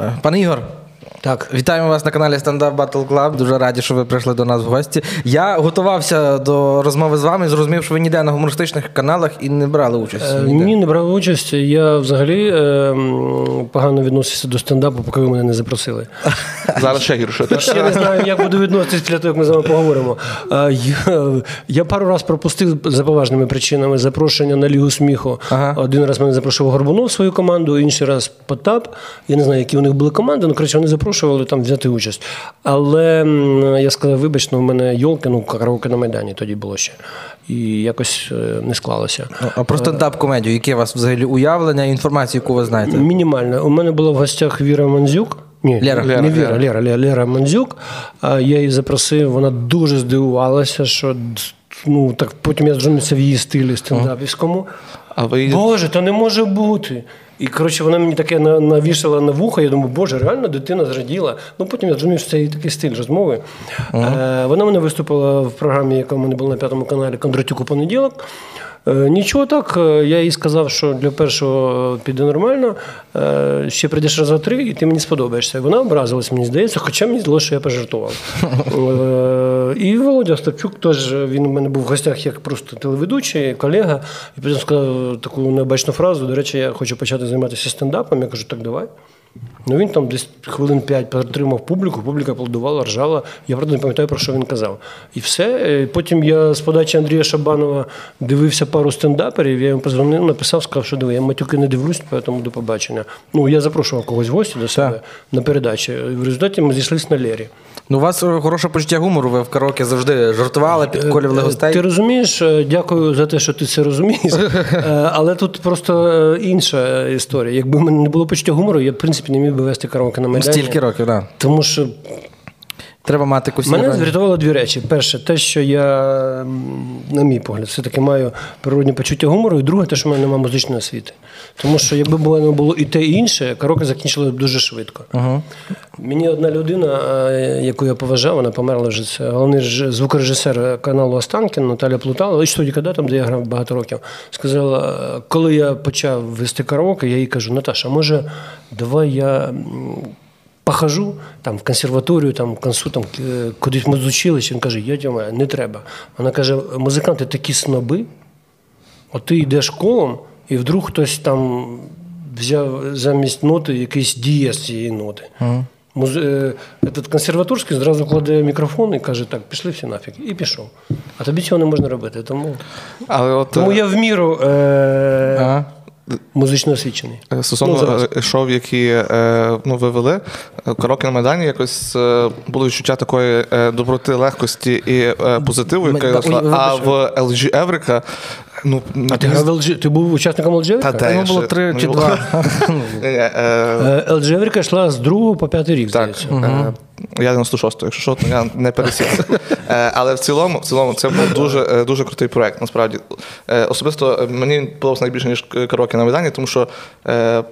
Е, Пане Ігор, Так. вітаємо вас на каналі Stand-Up Battle Club. Дуже раді, що ви прийшли до нас в гості. Я готувався до розмови з вами, зрозумів, що ви ніде на гумористичних каналах і не брали участь. Е, ніде. Ні, не брав участь. Я взагалі е, погано відносився до стендапу, поки ви мене не запросили. Зараз ще гірше. Я не знаю, як буду відноситись після того, як ми з вами поговоримо. Е, Я, я пару раз пропустив за поважними причинами запрошення на Лігу сміху. Ага. Один раз мене запрошував Горбунов свою команду, інший раз Потап. Я не знаю, які у них були команди, ну коротше, вони запрошували там взяти участь. Але я сказав, вибач, ну, в мене йолки, ну караоке на Майдані тоді було ще. І якось е, не склалося. Ну, А про стендап-комедію, яке у вас взагалі уявлення, інформацію, яку ви знаєте? Мінімально. У мене була в гостях Віра Мандзюк. Ні, Лера. не Віра, Лера, Лера, Лера Мандзюк. А Я її запросив, вона дуже здивувалася, що ну, так потім я зрозумівся в її стилі стендапівському. А ви Боже, то не може бути. І коротше, вона мені таке навішала на вухо. Я думаю, боже, реально дитина зраділа. Ну потім я зрозумів, що це її такий стиль розмови. Е, вона мене виступила в програмі, яка в мене була на п'ятому каналі Кондратюк у понеділок. Е, Нічого так, е, я їй сказав, що для першого піде нормально, е, ще прийдеш раза три, і ти мені сподобаєшся. Вона образилась, мені здається, хоча мені здалося, що я пожартував. Е, І Володя Остапчук теж він у мене був в гостях як просто телеведучий, колега, і потім сказав таку необачну фразу. До речі, я хочу почати займатися стендапом. Я кажу, так давай. Ну він там десь хвилин п'ять підтримав публіку, публіка аплодувала, ржала. Я правда не пам'ятаю, про що він казав. І все. Е, Потім я з подачі Андрія Шабанова дивився пару стендаперів, я йому позвонив, написав, сказав, що диви, я матюки не дивлюсь, тому до побачення. Ну, я запрошував когось в гості до себе на передачі. В результаті ми зійшлися на Лері. Ну, у вас е, хороше почуття гумору, ви в караоке завжди жартували, підколювали Е, гостей. Ти розумієш, е, дякую за те, що ти це розумієш. Е, Але тут просто е, інша історія. Якби в мене не було почуття гумору, я в принципі не міг би вести караоке на Майдані. Стільки років, так. Да. Тому що Треба мати якусь Мене іронію. врятувало дві речі. Перше, те, що я, на мій погляд, все-таки маю природні почуття гумору, і друге, те, що в мене немає музичної освіти. Тому що якби було, не було і те, і інше, караоке закінчило б дуже швидко. Мені одна людина, е, яку я поважав, вона померла вже це головний звукорежисер каналу Останкін Наталя Плутала, і студії «Када», там, де я грав багато років, сказала, коли я почав вести караоке, я їй кажу, Наташа, може, давай я. Похожу там в консерваторію, там в консу, там е, кудись ми зучилися. Він каже, я тьома, не треба. Вона каже: музиканти такі сноби, от ти йдеш колом, і вдруг хтось там взяв замість ноти якийсь дієс цієї ноти. Муз... е, Этот консерваторський зразу кладе мікрофон і каже: так, пішли всі нафіг. І пішов. А тобі цього не можна робити. Тому, Але от тому я в міру е... Ага. Музично освічений. е, стосовно Ну, е, шоу, які е, ну, ви вели, е, на Майдані якось було відчуття такої доброти, легкості і позитиву, яка йшла. А в LG Еврика, ну, А ти грав в LG? Ти був учасником LG? Та та, було ще- три ну, чи два. Ні, е, Еврика йшла з другого по п'ятий рік, Так, здається. е, я 96-го, якщо що, то я не пересів. Е, Але в цілому, в цілому це був дуже, е, дуже крутий проект, насправді. Е, Особисто е, мені подобався найбільше, ніж караоке на Майдані, тому що. е,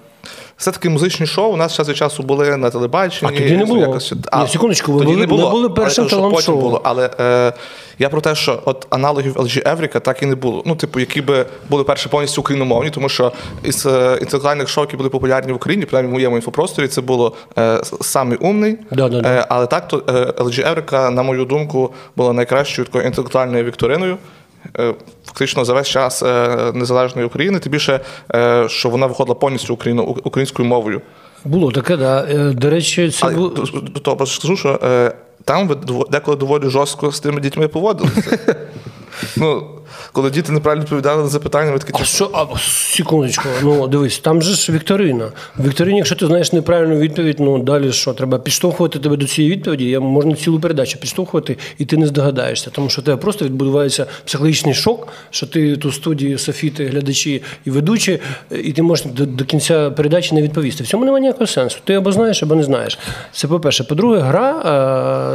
Все-таки музичні шоу у нас час від часу були на телебаченні. А тоді не було. Якось- Ні, секундочку, ви тоді були- не було. ви були першим кажу, що потім було. Але е, я про те, що от аналогів LG Еврика так і не було. Ну, типу, які би були перші повністю україномовні, тому що із е, інтелектуальних шоу, які були популярні в Україні, принаймні в моєму інфопросторі, це було е, самий умний. Да-да-да. Е, але так, то е, LG Еврика, на мою думку, була найкращою такою інтелектуальною вікториною. Е, Фактично за весь час е, незалежної України, тим більше, е, що вона виходила повністю українською мовою. Було таке, да. До речі, це було. до, того скажу, що там ви деколи доволі жорстко з тими дітьми поводилися. ну, коли діти неправильно відповідали на запитання, ви такі А що, а, секундочку, ну дивись, там же ж вікторина. В вікторині, якщо ти знаєш неправильну відповідь, ну далі що? Треба підштовхувати тебе до цієї відповіді. Я можна цілу передачу підштовхувати, і ти не здогадаєшся. Тому що тебе просто відбувається психологічний шок, що ти тут в студії софіти, глядачі і ведучі, і ти можеш до, до кінця передачі не відповісти. В цьому немає ніякого сенсу. Ти або знаєш, або не знаєш. Це по-перше. По-друге, гра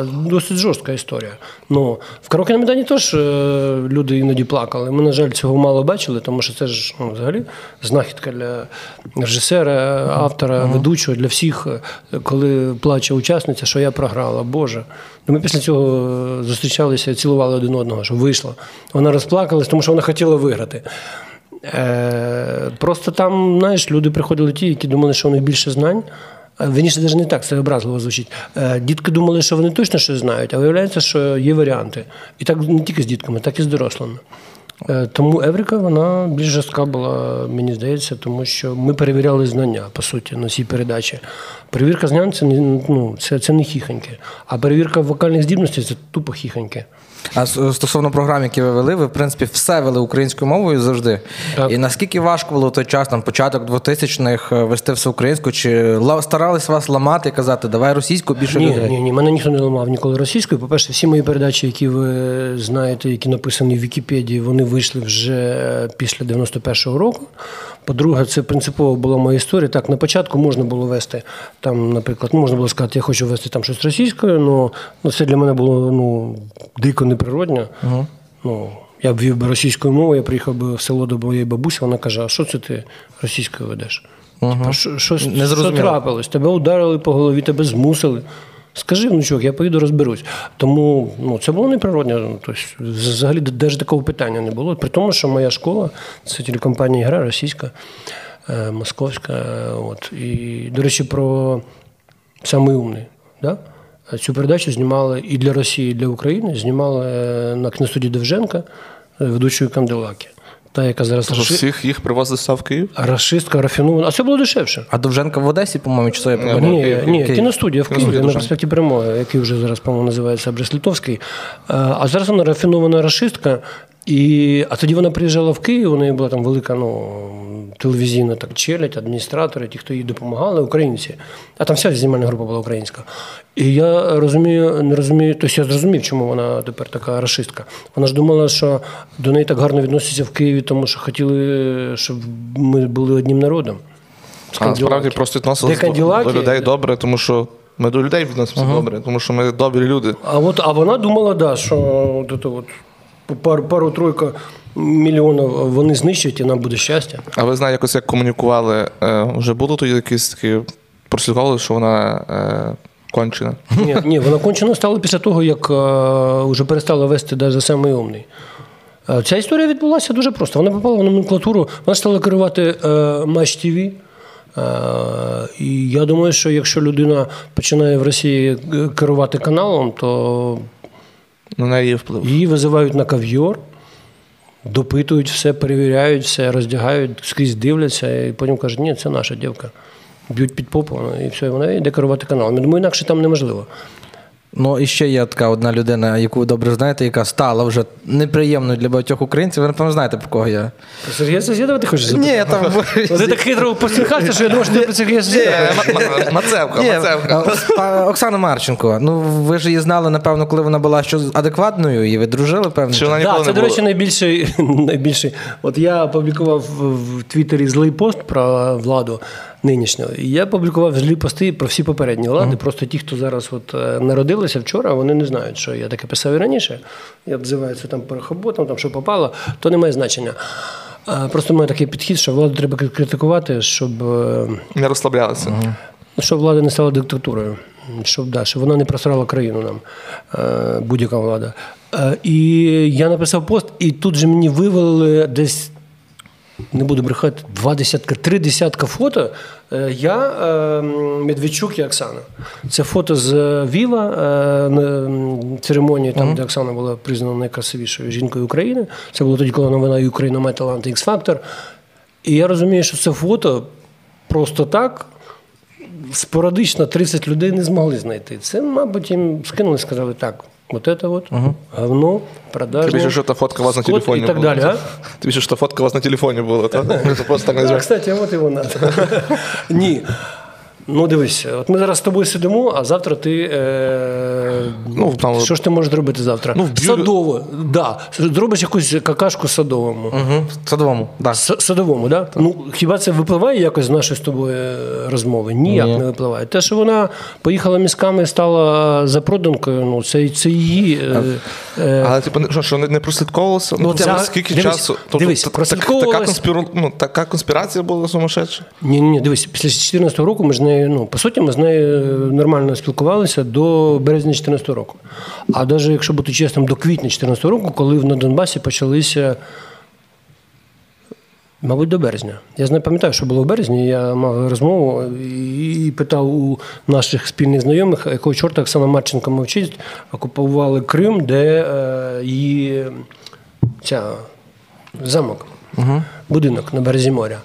е, досить жорстка історія. Ну, в Майдані теж е, люди іноді плакали. Ми, на жаль, цього мало бачили, тому що це ж ну, взагалі знахідка для режисера, автора, ведучого, для всіх, е, коли плаче учасниця, що я програла. Боже. Ми після цього е, зустрічалися цілували один одного, що вийшла. Вона розплакалась, тому що вона хотіла виграти. Е, просто там, знаєш, люди приходили ті, які думали, що у них більше знань. Е, Вірніше, навіть не так, це образливо звучить. Е, Дітки думали, що вони точно щось знають, а виявляється, що є варіанти. І так не тільки з дітками, так і з дорослими. Е, Тому Еврика вона більш жорстка була, мені здається, тому що ми перевіряли знання, по суті, на цій передачі. Перевірка знань це, не- ну, це, це не хіхоньки, а перевірка вокальних здібностей це тупо хіхоньки. А стосовно програм, які ви вели, ви в принципі все вели українською мовою завжди. Так. І наскільки важко було в той час, там початок 2000-х, е, вести все українською, чи старались вас ламати і казати, давай російською більше Ні, людей? ні, ні, мене ніхто не ламав ніколи російською. По-перше, всі мої передачі, які ви знаєте, які написані в Вікіпедії, вони вийшли вже після 91-го року. По-друге, це принципово була моя історія. Так, на початку можна було вести там, наприклад, ну, можна було сказати, я хочу вести там щось російською, але ну, це для мене було ну, дико неприродно. Ну, я б вів би російською мовою, я приїхав би в село до моєї бабусі, вона каже: а що це ти російською ведеш? Типа, що, що, що трапилось? Тебе ударили по голові, тебе змусили. Скажи, внучок, я поїду розберусь. Тому ну, це було неприродно. Ну, Тобто, взагалі навіть такого питання не було. При тому, що моя школа це телекомпанія Гра російська, е, московська. е, От. І, до речі, про самий умний. Да? Цю передачу знімали і для Росії, і для України. Знімали е, на кіностудії Довженка, ведучою Канделаки. Та, яка зараз Тож раши... всіх їх привозили сюди в Київ. рашистка, рафінована. А це було дешевше. А Довженка в Одесі, по-моєму, чи своє я пам'ятаю? Ні, Київ, ні, Київ. кіностудія в Києві на проспекті Перемоги, який вже зараз, по-моєму, називається Брест-Литовський. Е, А зараз вона рафінована рашистка. І, а тоді вона приїжджала в Київ, у неї була там велика ну, телевізійна так, челядь, адміністратори, ті, хто їй допомагали, українці. А там вся знімальна група була українська. І я розумію, не розумію, тобто я зрозумів, чому вона тепер така рашистка. Вона ж думала, що до неї так гарно відносяться в Києві, тому що хотіли, щоб ми були одним народом. А насправді просто відносилися до, людей добре, тому що ми до людей відносимося добре, тому що ми добрі люди. А от а вона думала, да, що от, от, пару, пару-тройка мільйонів вони знищать і нам буде щастя. А ви знаєте, якось як комунікували? Е, вже було тоді якісь такі прослідкували, що вона е, кончена? Ні, ні, вона кончено стала після того, як е, вже перестала вести навіть самий умний. Е, Ця історія відбулася дуже просто. Вона попала в номенклатуру, вона стала керувати е, Матч ТВ. Е, і я думаю, що якщо людина починає в Росії е, керувати каналом, то На неї вплив. Її визивають на кав'йор, допитують все, перевіряють все, роздягають, скрізь дивляться, і потім кажуть, ні, це наша дівка. Б'ють під попу, і все, і вона йде керувати каналом. Я думаю, інакше там неможливо. Ну і ще є така одна людина, яку ви добре знаєте, яка стала вже неприємною для багатьох українців. Ви напевно знаєте, про кого я. Сергія Сосєдова ти хочеш запитати? Ні, там Ти так хитро посміхався, що я думав, що ти про Сергія Сосєдова. Мацевка, Мацевка. Оксана Марченко. Ну ви ж її знали, напевно, коли вона була що адекватною, і ви дружили, певно. Чи вона ніколи Так, це, до речі, найбільший, найбільший. От я опублікував в в Твіттері злий пост про владу нинішнього. І я публікував злі пости про всі попередні влади. Просто ті, хто зараз от е, народилися вчора, вони не знають, що я таке писав і раніше. Я обзиваю це там перехоботом, там що попало, то не має значення. Просто має такий підхід, що владу треба критикувати, щоб. е, Не розслаблялися. Ну, щоб влада не стала диктатурою, щоб, да, щоб вона не просрала країну нам, е, будь-яка влада. І я написав пост, і тут же мені вивели десь. Не буду брехати, два десятка, три десятка фото. Е, Я, е, Медведчук і Оксана. Це фото з е, на м, церемонії, там, де Оксана була признана найкрасивішою жінкою України. Це було тоді, коли новина Україна має талант X Factor. І я розумію, що це фото просто так спорадично 30 людей не змогли знайти. Це, мабуть, їм скинули, сказали так. От вот угу. говно, продажа. Ты пишешь, что это фотка у вас на телефоне и так была. далее, а? Ты пишешь, что фотка у вас на телефоне была. Это просто так не кстати, вот его надо. Ні. Ну, дивись, от ми зараз з тобою сидимо, а завтра ти. Е... Ну, там- Що ж ти можеш зробити завтра? Ну, вб'ю- Садово, да. Зробиш якусь какашку садовому. Угу. Садовому, так. С- Садовому, да? Ну хіба це випливає якось з нашої з тобою е, розмови? Ніяк Ні. не випливає. Те, що вона поїхала мізками, стала запроданкою, ну це, це її. е, е, Але типу, що, що не, не прослідковувалося? Ну, ця- це скільки дивись, часу? дивись, та- так- така, конспіру... ну, така конспірація була сумасшедша? Ні, ні, дивись, після 2014 року ми ж з нею, ну, по суті, ми з нею нормально спілкувалися до березня 2014 року. А навіть, якщо бути чесним, до квітня 2014 року, коли на Донбасі почалися Мабуть, до березня. Я не пам'ятаю, що було в березні. Я мав розмову і питав у наших спільних знайомих, якого чорта Оксана Марченко мовчить, окупували Крим, де е, її ця замок, будинок на березі моря.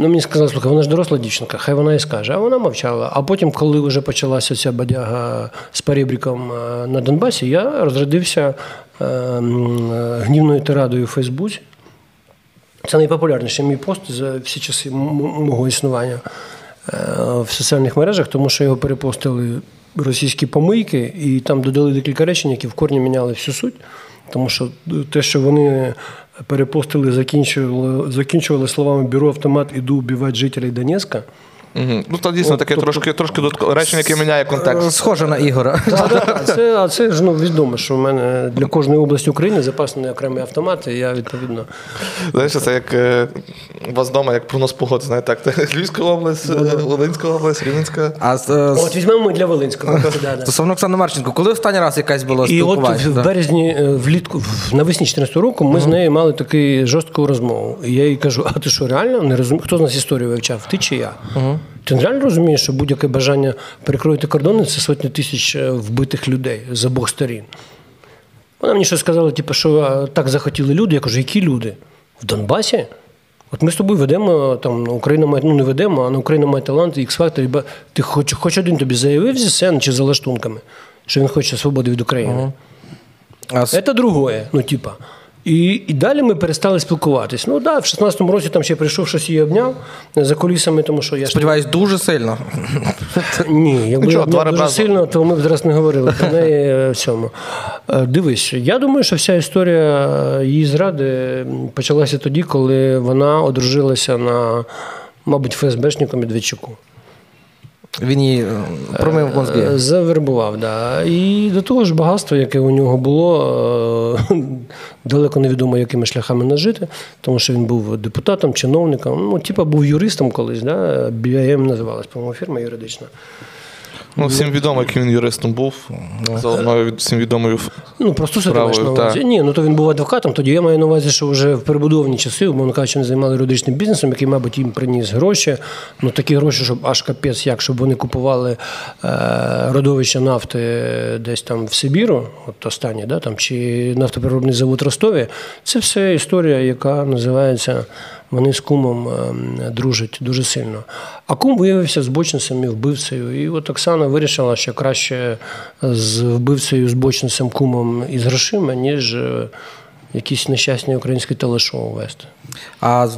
Ну, мені сказали, слухай, вона ж доросла дівчинка, хай вона і скаже. А вона мовчала. А потім, коли вже почалася ця бадяга з перебріком е, на Донбасі, я розрядився е, е, гнівною тирадою у Фейсбуці. Це найпопулярніший мій пост за всі часи мого існування в соціальних мережах, тому що його перепостили російські помийки, і там додали декілька речень, які в корні міняли всю суть. Тому що те, що вони перепостили, закінчували, закінчували словами бюро автомат іду убивать жителей Донецька. Угу. Ну, то дійсно таке тобто- трошки, трошки речення, яке міняє Е, контекст. Схоже на Ігора. Це, а це ж ну, відомо, що в мене для кожної області України запасаний окремий автомат, і я відповідно. Знаєш, це як е, у вас вдома, як прогноз погоди, знаєте, так. Львівська область, е, Волинська область, Рівненська. А з- е, От візьмемо для Волинського. Стосовно Оксани Марченко, коли останній раз якась було І от спілкування? в березні, е, влітку, в- навесні 14 року, ми з нею мали таку жорстку розмову. І я їй кажу: а ти що, реально не розумієш? Хто з нас історію вивчав? Ти чи я? Ти реально розумієш, що будь-яке бажання перекроїти кордони це сотні тисяч е, вбитих людей з обох сторін. Вона мені щось сказала, типу, що так захотіли люди. Я кажу, які люди? В Донбасі? От ми з тобою ведемо, там Україна має, ну не ведемо, а на Україна має талант, X-Factor. і Ти хоч, хоч один тобі заявив зі сцени чи за лаштунками, що він хоче свободи від України. А з- Це другое, ну типа. І, і далі ми перестали спілкуватись. Ну так, да, в 16-му році там ще прийшов щось її обняв за кулісами, тому що я ж Сподіваюсь, дуже сильно. ні, якби Нічого, я обняв дуже ребра. сильно, то ми б зараз не говорили про неї е, в цьому. Е, Дивись, я думаю, що вся історія її зради почалася тоді, коли вона одружилася на, мабуть, ФСБшнику Медведчуку. Він її е, промив мозги. Е, Завербував, да. І до того ж багатство, яке у нього було, е, далеко невідомо, якими шляхами нажити, тому що він був депутатом, чиновником, ну, типа був юристом колись, да? BIM називалась, по-моєму, фірма юридична. Ну, всім відомо, яким він юристом був. Заодно від- всім відомою. Ну, просто це ти маєш на увазі. Ні, ну то він був адвокатом, тоді я маю на увазі, що вже в перебудовані часи, умовно кажучи, вони займали юридичним бізнесом, який, мабуть, їм приніс гроші. Ну такі гроші, щоб аж капець, як щоб вони купували е, родовища нафти десь там в Сибіру, от останнє, да, там, чи нафтопереробний завод Ростові. Це все історія, яка називається. Вони з кумом ем, дружать дуже сильно. А кум виявився збочинцем і вбивцею. І от Оксана вирішила, що краще з вбивцею, збочинцем, кумом і з грошима, ніж е, якісь нещасні українські телешоу вести. А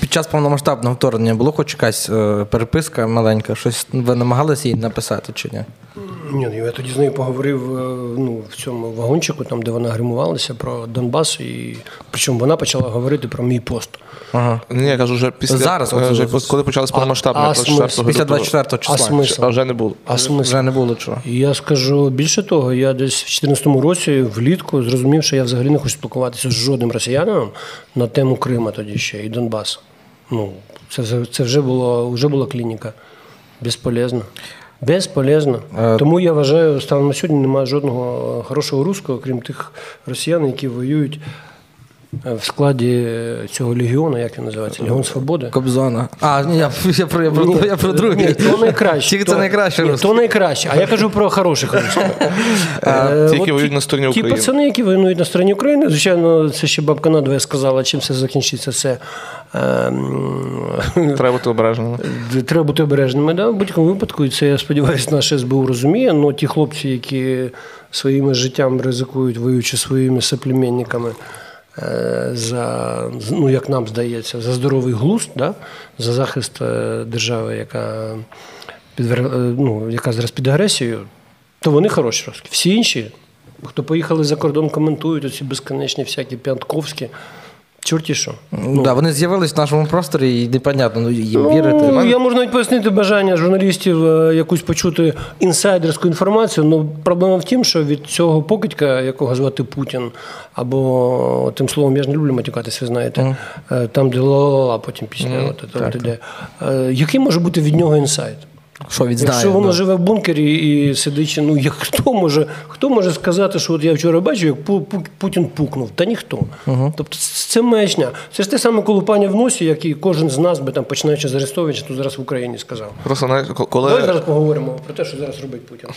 під час повномасштабного вторгнення було хоч якась е, переписка маленька? Щось ви намагалися їй написати чи ні? Ні, ну, я тоді з нею поговорив е, ну, в цьому вагончику, там, де вона гримувалася про Донбас, і причому вона почала говорити про мій пост. Ага. Ні, я кажу, вже після Зараз, от- вже коли почалось повномасштабне, а 24 смисл? Після 24 числа. А смисл? А вже не було. А смисл? Вже не було чого. І я скажу більше того, я десь в 2014 році влітку зрозумів, що я взагалі не хочу спілкуватися з жодним росіянином на тему Крима тоді ще і Донбасу. Ну, це, це вже, було, вже була клініка. Безполезно. Безполезно. А... Тому я вважаю, станом на сьогодні немає жодного хорошого руського, крім тих росіян, які воюють е, в складі цього легіону, як він називається? Легіон Свободи. Кобзона. А, ні, я, я, про, я, про, Ні, я про другий. Ні, то найкраще. Тільки то, це найкраще. Ні, то найкраще. А я кажу про хороших русських. Е, ті, які воюють на стороні України. Ті пацани, які воюють на стороні України, звичайно, це ще бабка надвоє сказала, чим все закінчиться. Це ем, Треба бути обережними. Треба бути обережними. Да? В будь-якому випадку, і це я сподіваюся, наше СБУ розуміє. але ті хлопці, які своїм життям ризикують, воюючи своїми соплеменниками, е, за, ну, як нам здається, за здоровий глузд, да? за захист е, держави, яка, підвер... е, ну, яка зараз під агресією, то вони хороші розкі. Всі інші, хто поїхали за кордон, коментують оці безконечні всякі п'ятковські. Чорті що. Ну, да, вони з'явились в нашому просторі і непонятно, ну, їм вірити. Ну, я можу навіть пояснити бажання журналістів е, якусь почути інсайдерську інформацію. Ну проблема в тім, що від цього покидька, якого звати Путін, або тим словом, я ж не люблю матюкатись, ви знаєте, е, там, де ла-ла-ла, потім пісня, от, от, от, іде. Е, який може бути від нього інсайт? Що відзнає? Якщо воно да. живе в бункері і сидить, ну як хто може, хто може сказати, що от я вчора бачив, як Пу- Пу- Путін пукнув? Та ніхто. Тобто це- маячня. Це ж те саме колупання в носі, як і кожен з нас би там, починаючи з Арестовича, тут зараз в Україні сказав. Просто знаєш, коли Давай зараз поговоримо про те, що зараз робить Путін.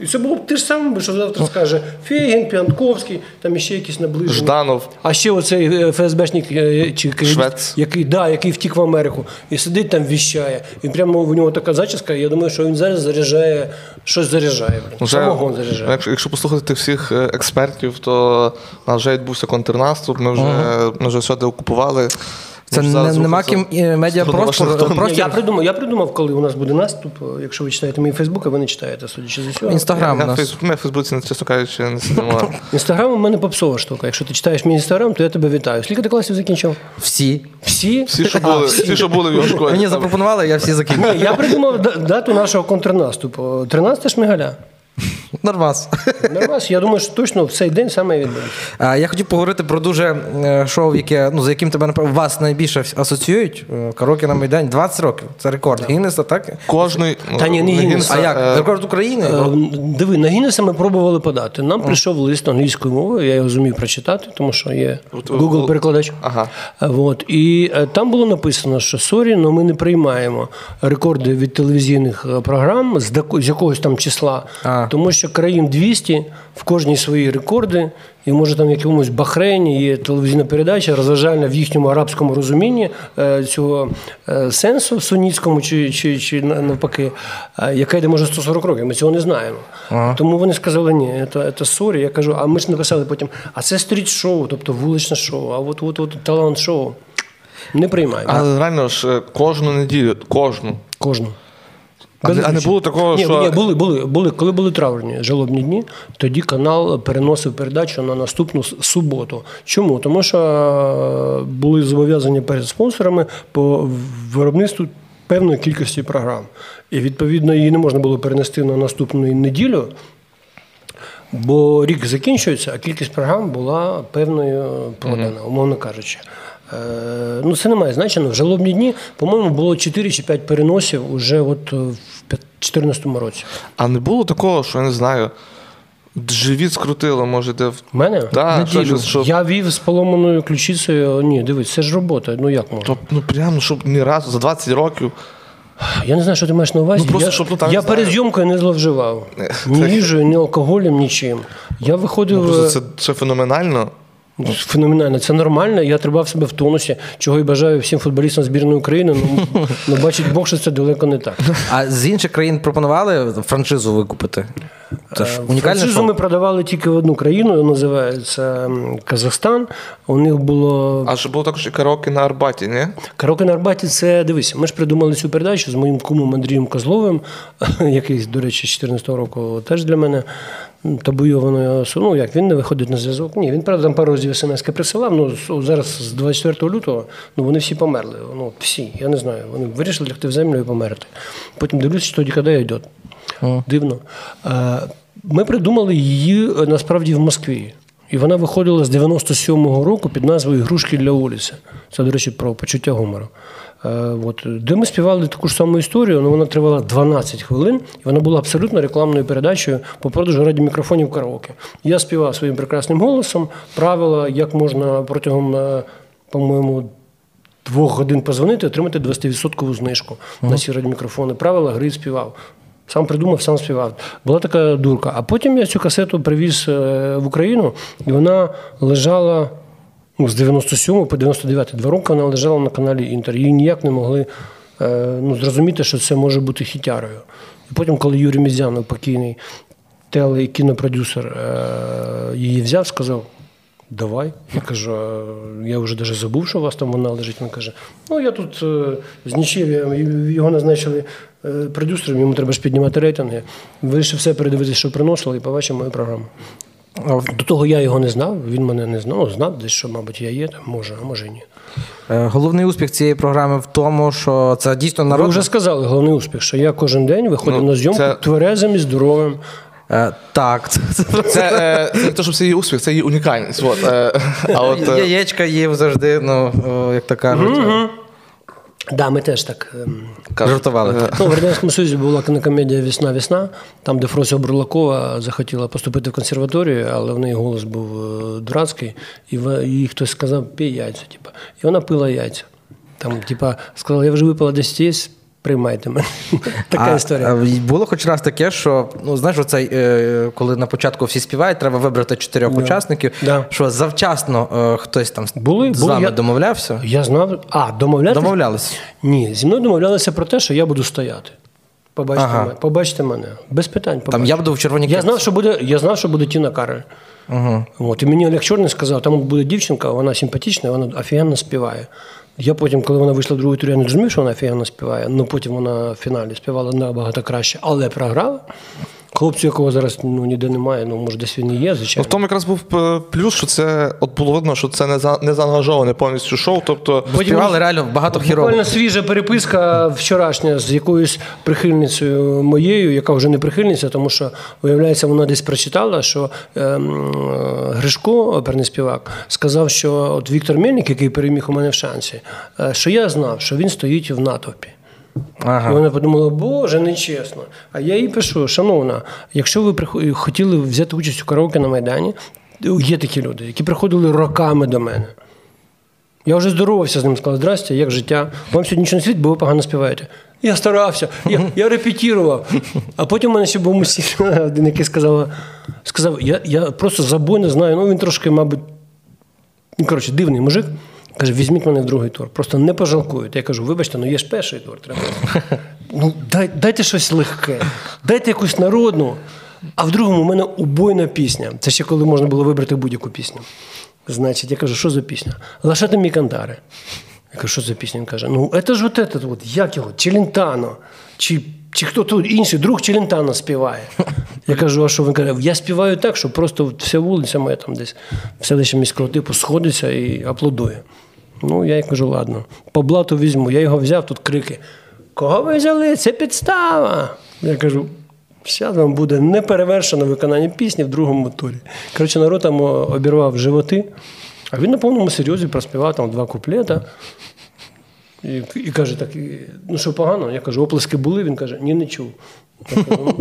І це було б те ж саме, що завтра скаже Фейгін, Піантковський, там іще якісь наближені. Жданов, А ще оцей е, ФСБшник, е, чи Швець. який, да, який втік в Америку і сидить там віщає. І прямо у нього така зачіска, я думаю, що він зараз заряджає, щось заряджає. вже, Самогон заряджає. якщо, якщо послухати всіх е, експертів, то вже відбувся контрнаступ, ми вже, ми вже все окупували. Це не, нема ким е, в медіапростор. сторону Вашингтону. Ні, простір. я придумав, я придумав, коли у нас буде наступ. Якщо ви читаєте мій Фейсбук, а ви не читаєте, судячи з усього. Інстаграм у нас. Ми в Фейсбуці, чесно кажучи, не сидимо. Інстаграм у мене попсова штука. Якщо ти читаєш мій інстаграм, то я тебе вітаю. Скільки ти класів закінчив? Всі. Всі? Всі, що були, всі, що були в його школі. Мені запропонували, я всі. Ні, я придумав дату нашого контрнаступу. 13 шмигаля. Нормас. Нормально, я думаю, що точно в цей день саме відбудеться. Я хотів поговорити про дуже е, шоу, яке, ну, за яким тебе напевно, вас найбільше асоціюють. Е, Караоке на Майдані. 20 років. Це рекорд. Гіннеса, так? Кожний. Та ні, не Гіннеса, А як? е, Рекорд України? Е, Диви, на Гіннеса ми пробували подати. Нам прийшов лист англійською мовою, я його зумів прочитати, тому що є Google перекладач. Ага. От. І е, там було написано, що sorry, але ми не приймаємо рекорди від телевізійних е, програм з, з якогось там числа, А. тому що країн 200, в кожній свої рекорди. І може там в якомусь Бахрейні є телевізійна передача, розважальна в їхньому арабському розумінні е, цього е, сенсу сунітському чи, чи, чи навпаки, е, яка йде може 140 років. Ми цього не знаємо. Тому вони сказали, ні, це, це sorry. Я кажу, а ми ж написали потім, а це street-шоу, тобто вуличне шоу, а от от, от талант-шоу. Не приймаємо. Але реально ж кожну неділю, кожну. Кожну. Не- а не було такого, ні, що- Ні, були, були, були. Коли були травні жалобні дні, тоді канал переносив передачу на наступну суботу. Чому? Тому що е, були зобов'язані перед спонсорами по виробництву певної кількості програм. І відповідно її не можна було перенести на наступну неділю. Бо рік закінчується, а кількість програм була певною продана, умовно кажучи. Е, ну, це не має значення. В жалобні дні, по-моєму, було 4 чи 5 переносів уже от е, в 2014 році. А не було такого, що я не знаю, живіт скрутило, може, де в. Мене? Да, Неділю. що, Я вів з поломаною ключицею. Ні, дивись, це ж робота. Ну як можна? то, ну прямо, щоб ні разу за 20 років. Я не знаю, що ти маєш на увазі. Ну, просто, я щоб, ну, там, я не перед зйомкою не зловживав. Ні їжею, ні алкоголем, нічим. Я виходив. Ну, Просто е, це, це феноменально. Феноменально, це нормально. Я тримав себе в тонусі, чого і бажаю всім футболістам збірної України. Ну, ну бачить Бог, що це далеко не так. А з інших країн пропонували франшизу викупити? Це ж унікальне Франшизу ми продавали тільки в одну країну, називається Казахстан. У них було А ж було також і караоке на Арбаті, ні? Караоке на Арбаті. Це дивись, ми ж придумали цю передачу з моїм кумом Андрієм Козловим, який, до речі, з 2014 року теж для мене особою. Ну як він не виходить на зв'язок? Ні, він правда там пару разів смс присилав. Ну зараз з 24 лютого ну вони всі померли. Ну всі, я не знаю. Вони вирішили лягти в землю і померти. Потім дивлюся, що тоді коли Дивно. Е, Ми придумали її е, насправді в Москві. І вона виходила з 97-го року під назвою Ігрушки для Уліса. Це, до речі, про почуття гумору. Е, От, де ми співали таку ж саму історію, але вона тривала 12 хвилин, і вона була абсолютно рекламною передачею по продажу радіомікрофонів караоке. Я співав своїм прекрасним голосом правила, як можна протягом, по-моєму, двох годин позвонити, отримати 20% знижку на ці радіомікрофони. Правила гри співав. Сам придумав, сам співав. Була така дурка. А потім я цю касету привіз е, в Україну, і вона лежала ну, з 97 по 99 два роки вона лежала на каналі Інтер. Її ніяк не могли е, ну, зрозуміти, що це може бути хітярою. І потім, коли Юрій Мізянов, покійний теле- і кінопродюсер, е, її взяв, сказав. Давай. Я кажу, я вже навіть забув, що у вас там вона лежить. Він каже: ну я тут е, з його назначили продюсером, йому треба ж піднімати рейтинги. Вирішив все передивитися, що приносили, і побачив мою програму. До того я його не знав, він мене не знав. Ну, знав десь, що, мабуть, я є, там, може, а може і ні. е, Головний успіх цієї програми в тому, що це дійсно народ. Ви вже сказали головний успіх, що я кожен день виходив Ну, на зйомку це- тверезим і здоровим. Е, Так, це, це, Це, е, це не те, що це її успіх, це її унікальність. От, е, а от, е, яєчка їв завжди, ну, як то кажуть. Да, ми теж так. ем, Жартували. е, Ну, в Радянському Союзі була кінокомедія Весна весна, там, де Фрося Бурлакова захотіла поступити в консерваторію, але в неї голос був е, дурацький, і їй хтось сказав, пій яйця. Типу. І вона пила яйця. Там, типа, сказала, я вже випила 10 яєць, приймайте мене. Така а, історія. було хоч раз таке, що ну знаєш, оцей, е, коли на початку всі співають, треба вибрати чотирьох учасників. Да. Що завчасно е, хтось там Були, з були, вами я- домовлявся? Я знав. А, домовлятися? Домовлялися. Ні, зі мною домовлялися про те, що я буду стояти. Побачите, Ага. мене, побачите мене. Без питань. Там я буду в червоній Я знав, що буде, я знав, що буде Тіна Кароль. Угу. От, і мені Олег Чорний сказав, там буде дівчинка, вона симпатична, вона офігенно співає. Я потім, коли вона вийшла в другу тур, я не зрозумів, що вона фігана співає. Ну потім вона в фіналі співала набагато краще, але програла. Хлопцю, якого зараз ну, ніде немає, ну може десь він і є, Ну, в тому якраз був е, плюс, що це от було видно, що це не за не заангажоване повністю шоу. Тобто Потім Співали реально багато хірово. Буквально свіжа переписка вчорашня з якоюсь прихильницею моєю, яка вже не прихильниця, тому що, виявляється, вона десь прочитала, що ем, е, Гришко, оперний співак, сказав, що от Віктор Мельник, який переміг у мене в шансі, е, що я знав, що він стоїть в натовпі. І вона подумала, боже, нечесно. А я їй пишу, шановна, якщо ви прихо- хотіли взяти участь у караоке на Майдані, є такі люди, які приходили роками до мене. Я вже здоровався з ним, сказав, здрасте, як життя? Вам сьогодні нічого не світить, бо ви погано співаєте. Я старався, я, я репетірував. А потім у мене ще був мусір, один, який сказав, сказав я, я просто забой не знаю. Ну він трошки, мабуть, ну, коротше, дивний мужик. Каже, візьміть мене в другий тур. Просто не пожалкуєте. Я кажу, вибачте, ну є ж перший тур. Треба. Ну, дай, дайте щось легке, дайте якусь народну. А в другому у мене убойна пісня. Це ще коли можна було вибрати будь-яку пісню. Значить, я кажу, що за пісня? Лашати мій кантари. Я кажу, що за пісня? Він каже, ну це ж от этот, от, як його, Челентано. Чи, чи хто тут інший, друг Челентано співає. Я кажу, а що він каже? Я співаю так, що просто вся вулиця моя там десь в селищі міського типу сходиться і аплодує. Ну, я їй кажу, ладно, по блату візьму. Я його взяв, тут крики. Кого ви взяли? Це підстава. Я кажу, зараз вам буде неперевершене виконання пісні в другому турі. Коротше, народ там обірвав животи, а він на повному серйозі проспівав там два куплета. І, і каже, так, і, ну що погано? Я кажу, оплески були. Він каже, ні, не чув. Ну,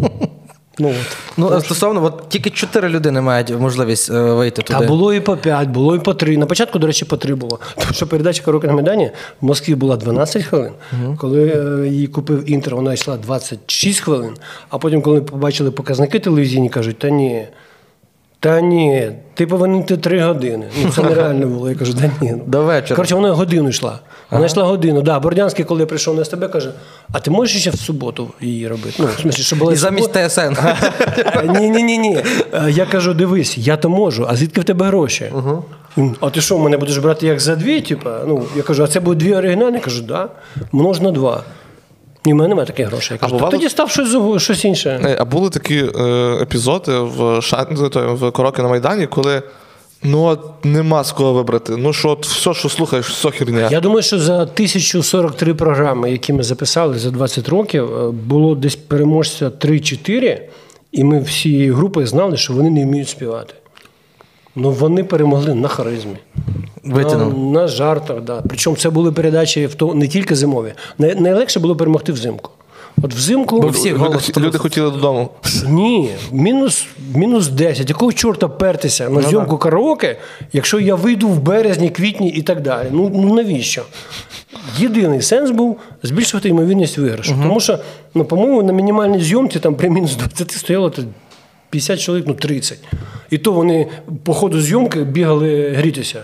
ну от. Ну, стосовно, от тільки чотири людини мають можливість е, вийти туди. Та було і по 5, було і по 3. На початку, до речі, по 3 було. Тому що передача «Караоке на Майдані в Москві була 12 хвилин. Коли е, її купив Інтер, вона йшла 26 хвилин. А потім, коли побачили показники телевізійні, кажуть, та ні. Та ні, ти повинен йти 3 години. Ну, це нереально було. Я кажу, та ні. ну». До вечора. Коротше, вона годину йшла. Вона йшла годину. Да, Бордянський, коли прийшов на СТБ, каже: а ти можеш ще в суботу її робити? Ну, в смислі, що була І замість ТСН. ні, ні, ні, ні. Я кажу, дивись, я то можу, а звідки в тебе гроші? А ти що, мене будеш брати як за дві? Типа? Ну, я кажу, а це будуть дві оригінальні? Я кажу, да. Множ на два. Ні, в мене немає таких грошей. Я кажу, бувало- тоді став щось, щось інше. Е, А були такі е, епізоди в Ша... ну, в Короки на Майдані, коли ну от нема з кого вибрати. Ну що, от все, що слухаєш, все херня. Я думаю, що за 1043 програми, які ми записали за 20 років, е, було десь переможця 3-4, і ми всією групою знали, що вони не вміють співати. Ну вони перемогли на харизмі. Витягнули. На, на жартах, да. Причому це були передачі в то, не тільки зимові. Най, найлегше було перемогти взимку. От взимку. Бо всі люди, голос люди хотіли додому. Ні, мінус, мінус 10. Якого чорта пертися на зйомку караоке, якщо я вийду в березні, квітні і так далі? Ну, ну навіщо? Єдиний сенс був збільшувати ймовірність виграшу. Тому що, ну, по-моєму, на мінімальній зйомці там при мінус 20 стояло 50 чоловік, ну 30. І то вони по ходу зйомки бігали грітися.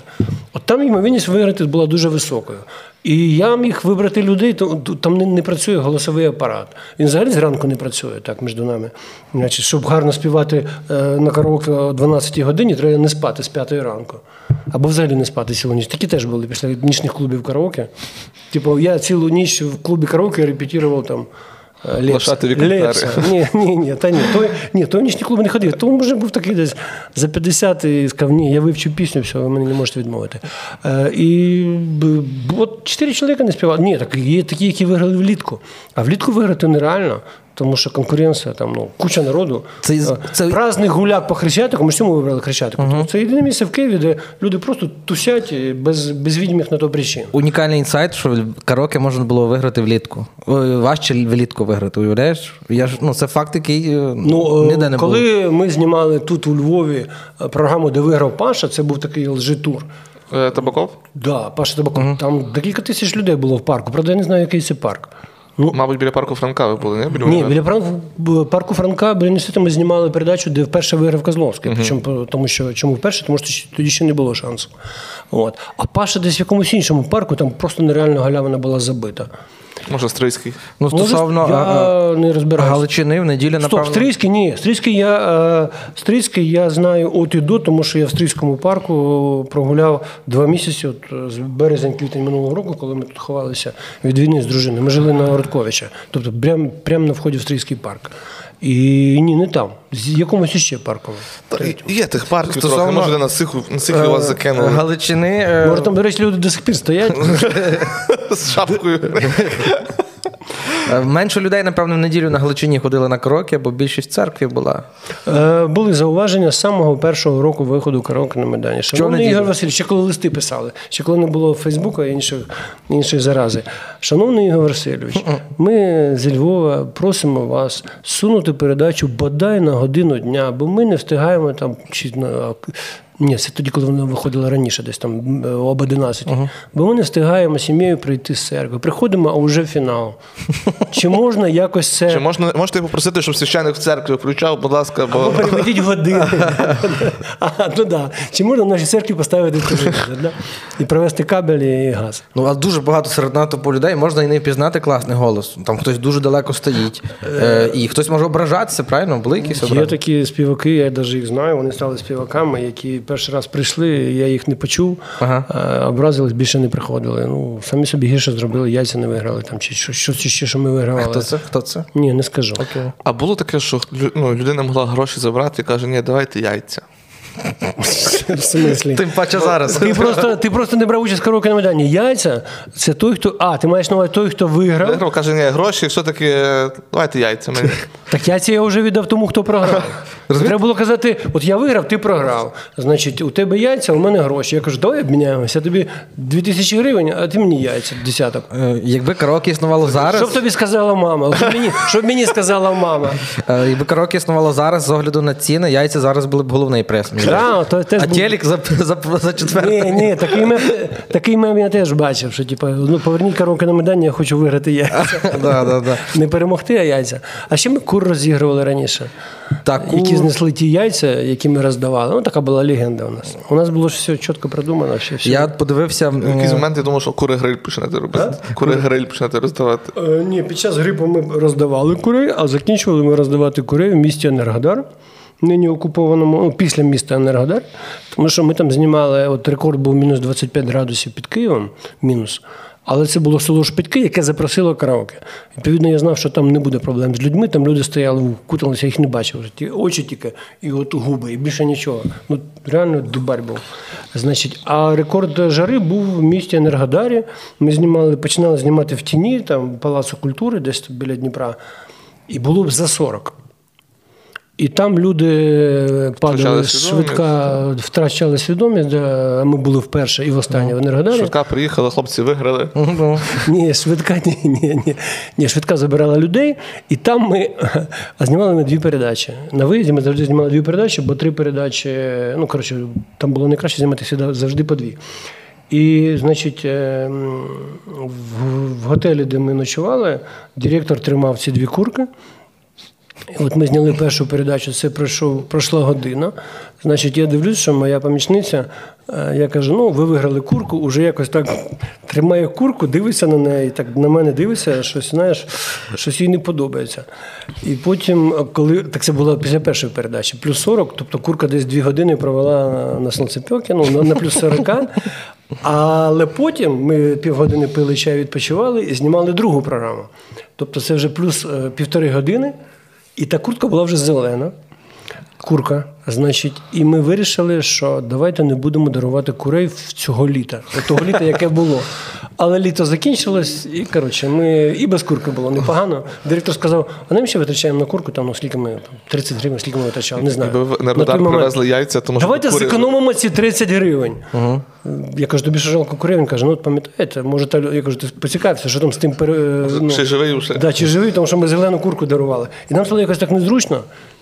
От там ймовірність виграти була дуже високою. І я міг вибрати людей, там не, не працює голосовий апарат. Він взагалі зранку не працює так між нами. Значить, щоб гарно співати е, на караоке о 12 годині, треба не спати з 5 ранку. Або взагалі не спати цілу ніч. Такі теж були після нічних клубів караоке. Типу, я цілу ніч в клубі караоке репетував там. Лепса. Лепса. Ні, ні, ні, та ні. Той, ні, той в нічні клуби не ходив. Тому вже був такий десь за 50 і сказав, ні, я вивчу пісню, все, ви мене не можете відмовити. Е, і от чотири чоловіка не співали. Ні, так є такі, які виграли влітку. А влітку виграти нереально. Тому що конкуренція, там ну, куча народу. Це Е, це- Праздник гуляк по Хрещатику, ми ж чому вибрали Хрещатику? Тому Це єдине місце в Києві, де люди просто тусять е, без, без відомих на то причин. Унікальний інсайт, що караоке можна було виграти влітку. Важче влітку виграти, уявляєш? Я ж, ну, це факт, який е, Ну, е, ніде не було. коли ми знімали тут у Львові е, програму, де виграв Паша, це був такий лжитур. Е, Табаков? Да, Паша Табаков. Там декілька тисяч людей було в парку. Правда, я не знаю, який це парк. Ну, Мабуть, біля парку Франка ви були, не? Біля ні, біля парку, парку Франка біля університету ми знімали передачу, де вперше виграв Козловський. Причому тому, що чому вперше? Тому що тоді ще не було шансу. От. А Паша десь в якомусь іншому парку, там просто нереально галявина була забита. Може, Стрийський. Ну, Може, стосовно я а, а, не розбираюся. Галичини в неділю, Стоп, напевно. Стрийський ні. Стрийський я, е, Стрийський я знаю от і до, тому що я в Стрийському парку прогуляв два місяці, от е, з березень-квітень минулого року, коли ми тут ховалися від війни з дружиною. Ми жили на Ородковича, тобто прямо прям на вході в Стрийський парк. І ні, не там, з якомусь іще парку. Є тих парків Стосовно- трохи, може, на сиху, на сиху вас закинули Галичини. е, Може, там, до речі, люди до сих пір стоять. з шапкою. е, Менше людей, напевно, в неділю на Галичині ходили на караоке, бо більшість церкві була. Е, Були зауваження з самого першого року виходу караоке на Майдані. Шановний? Ігор Васильович, ще коли листи писали, ще коли не було Фейсбука і інших, іншої зарази. Шановний Ігор Васильович, ми зі Львова просимо вас сунути передачу бодай на годину дня, бо ми не встигаємо там чи на. Ні, це тоді, коли вона виходила раніше, десь там е, об 11. Бо ми не встигаємо сім'єю прийти з церкви. Приходимо, а вже фінал. Чи можна якось це. Чи можна, можете попросити, щоб священник в церкві включав, будь ласка, бо Або переведіть години. А, ну да. Чи можна в нашій церкві поставити телевізор, да? і провести кабель і газ? Ну, а дуже багато серед натовпу людей можна і не впізнати класний голос. Там хтось дуже далеко стоїть. Е, і хтось може ображатися, правильно? Були якісь Є такі співаки, я навіть їх знаю, вони стали співаками, які перший раз прийшли, я їх не почув, Ага. а, образились, більше не приходили. Ну, самі собі гірше зробили, яйця не виграли, там, чи що- щось ще, що ми вигравали. Хто це? Хто це? Ні, не скажу. А було таке, що ну, людина могла гроші забрати і каже, ні, давайте яйця. В смислі? Тим паче зараз. Ти просто, ти просто не брав участь в на Майдані. Яйця це той, хто. А, ти маєш на увазі той, хто виграв. Виграв, каже, ні, гроші, все-таки е, давайте яйця. Мені. Так яйця я вже віддав тому, хто програв. Треба було казати: от я виграв, ти програв. Значить, у тебе яйця, у мене гроші. Я кажу, давай обміняємося. Я тобі 2000 гривень, а ти мені яйця десяток. Е, Якби караоке існувало зараз, Що б тобі сказала мама? Що б мені, що б мені сказала мама? е, якби караоке існувало зараз з огляду на ціни, яйця зараз були б головний прес. Да, то теж а був- телек за, за, за четвертий. Ні, ні, такий мем, такий мем я теж бачив, що типу, ну поверніть караоке на Майдані, я хочу виграти яйця. Да, да, да. Не перемогти, а яйця. А ще ми кур розігрували раніше. Таку- Які знесли ті яйця, які ми роздавали. Ну, така була легенда у нас. У нас було ж все чітко продумано. Все, все. Я подивився. В е, якийсь момент я думав, що кури гриль почнете робити. Кури гриль почнете роздавати. Е, ні, під час грипу ми роздавали курей, а закінчували ми роздавати курей в місті Енергодар, нині окупованому, після міста Енергодар. Тому що ми там знімали, от рекорд був мінус 25 градусів під Києвом, мінус. Але це було село Шпитки, яке запросило караоке. Відповідно, я знав, що там не буде проблем з людьми. Там люди стояли, вкуталися, їх не бачив. Ті очі тільки, і от губи, і більше нічого. Ну, реально дубарь був. Значить, а рекорд жари був в місті Енергодарі. Ми знімали, починали знімати в тіні, там Палацу культури, десь біля Дніпра. І було б за 40. І там люди падали швидка, втрачали свідомість. да, Ми були вперше і в Енергодарі. Швидка приїхала, хлопці виграли. ну, Ні, швидка, ні, ні, ні. Ні, швидка забирала людей, і там ми а знімали ми дві передачі. На виїзді ми завжди знімали дві передачі, бо три передачі, ну коротше, там було найкраще знімати завжди- завжди по дві. І, значить, е, в, в готелі, де ми ночували, директор тримав ці дві курки. От ми зняли першу передачу, це пройшов, пройшла година. Значить, я дивлюсь, що моя помічниця, е, я кажу, ну, ви виграли курку, уже якось так тримає курку, дивиться на неї, так на мене дивиться, щось, знаєш, щось їй не подобається. І потім, коли так це було після першої передачі, плюс 40, тобто курка десь дві години провела на, на сонцепьокі, ну, на, на плюс 40. Але потім ми півгодини пили чай, відпочивали і знімали другу програму. Тобто це вже плюс е, півтори години. І та куртка була вже зелена. Курка, значить, і ми вирішили, що давайте не будемо дарувати курей в цього літа, того літа, яке було. Але літо закінчилось, і коротше, ми і без курки було непогано. Директор сказав: а навіщо витрачаємо на курку? Там ну, скільки ми там, 30 гривень, скільки ми витрачали, не знаю. Ви На радар привезли яйця, тому що Давайте кури- зекономимо ці 30 гривень. Я кажу, тобі що жалко курей? Він каже, ну от пам'ятаєте, може, та, я кажу, ти поцікався, що там з тим пере... ну, Чи живий вже? Да, чи живий, тому що ми зелену курку дарували. І нам стало якось так незручно.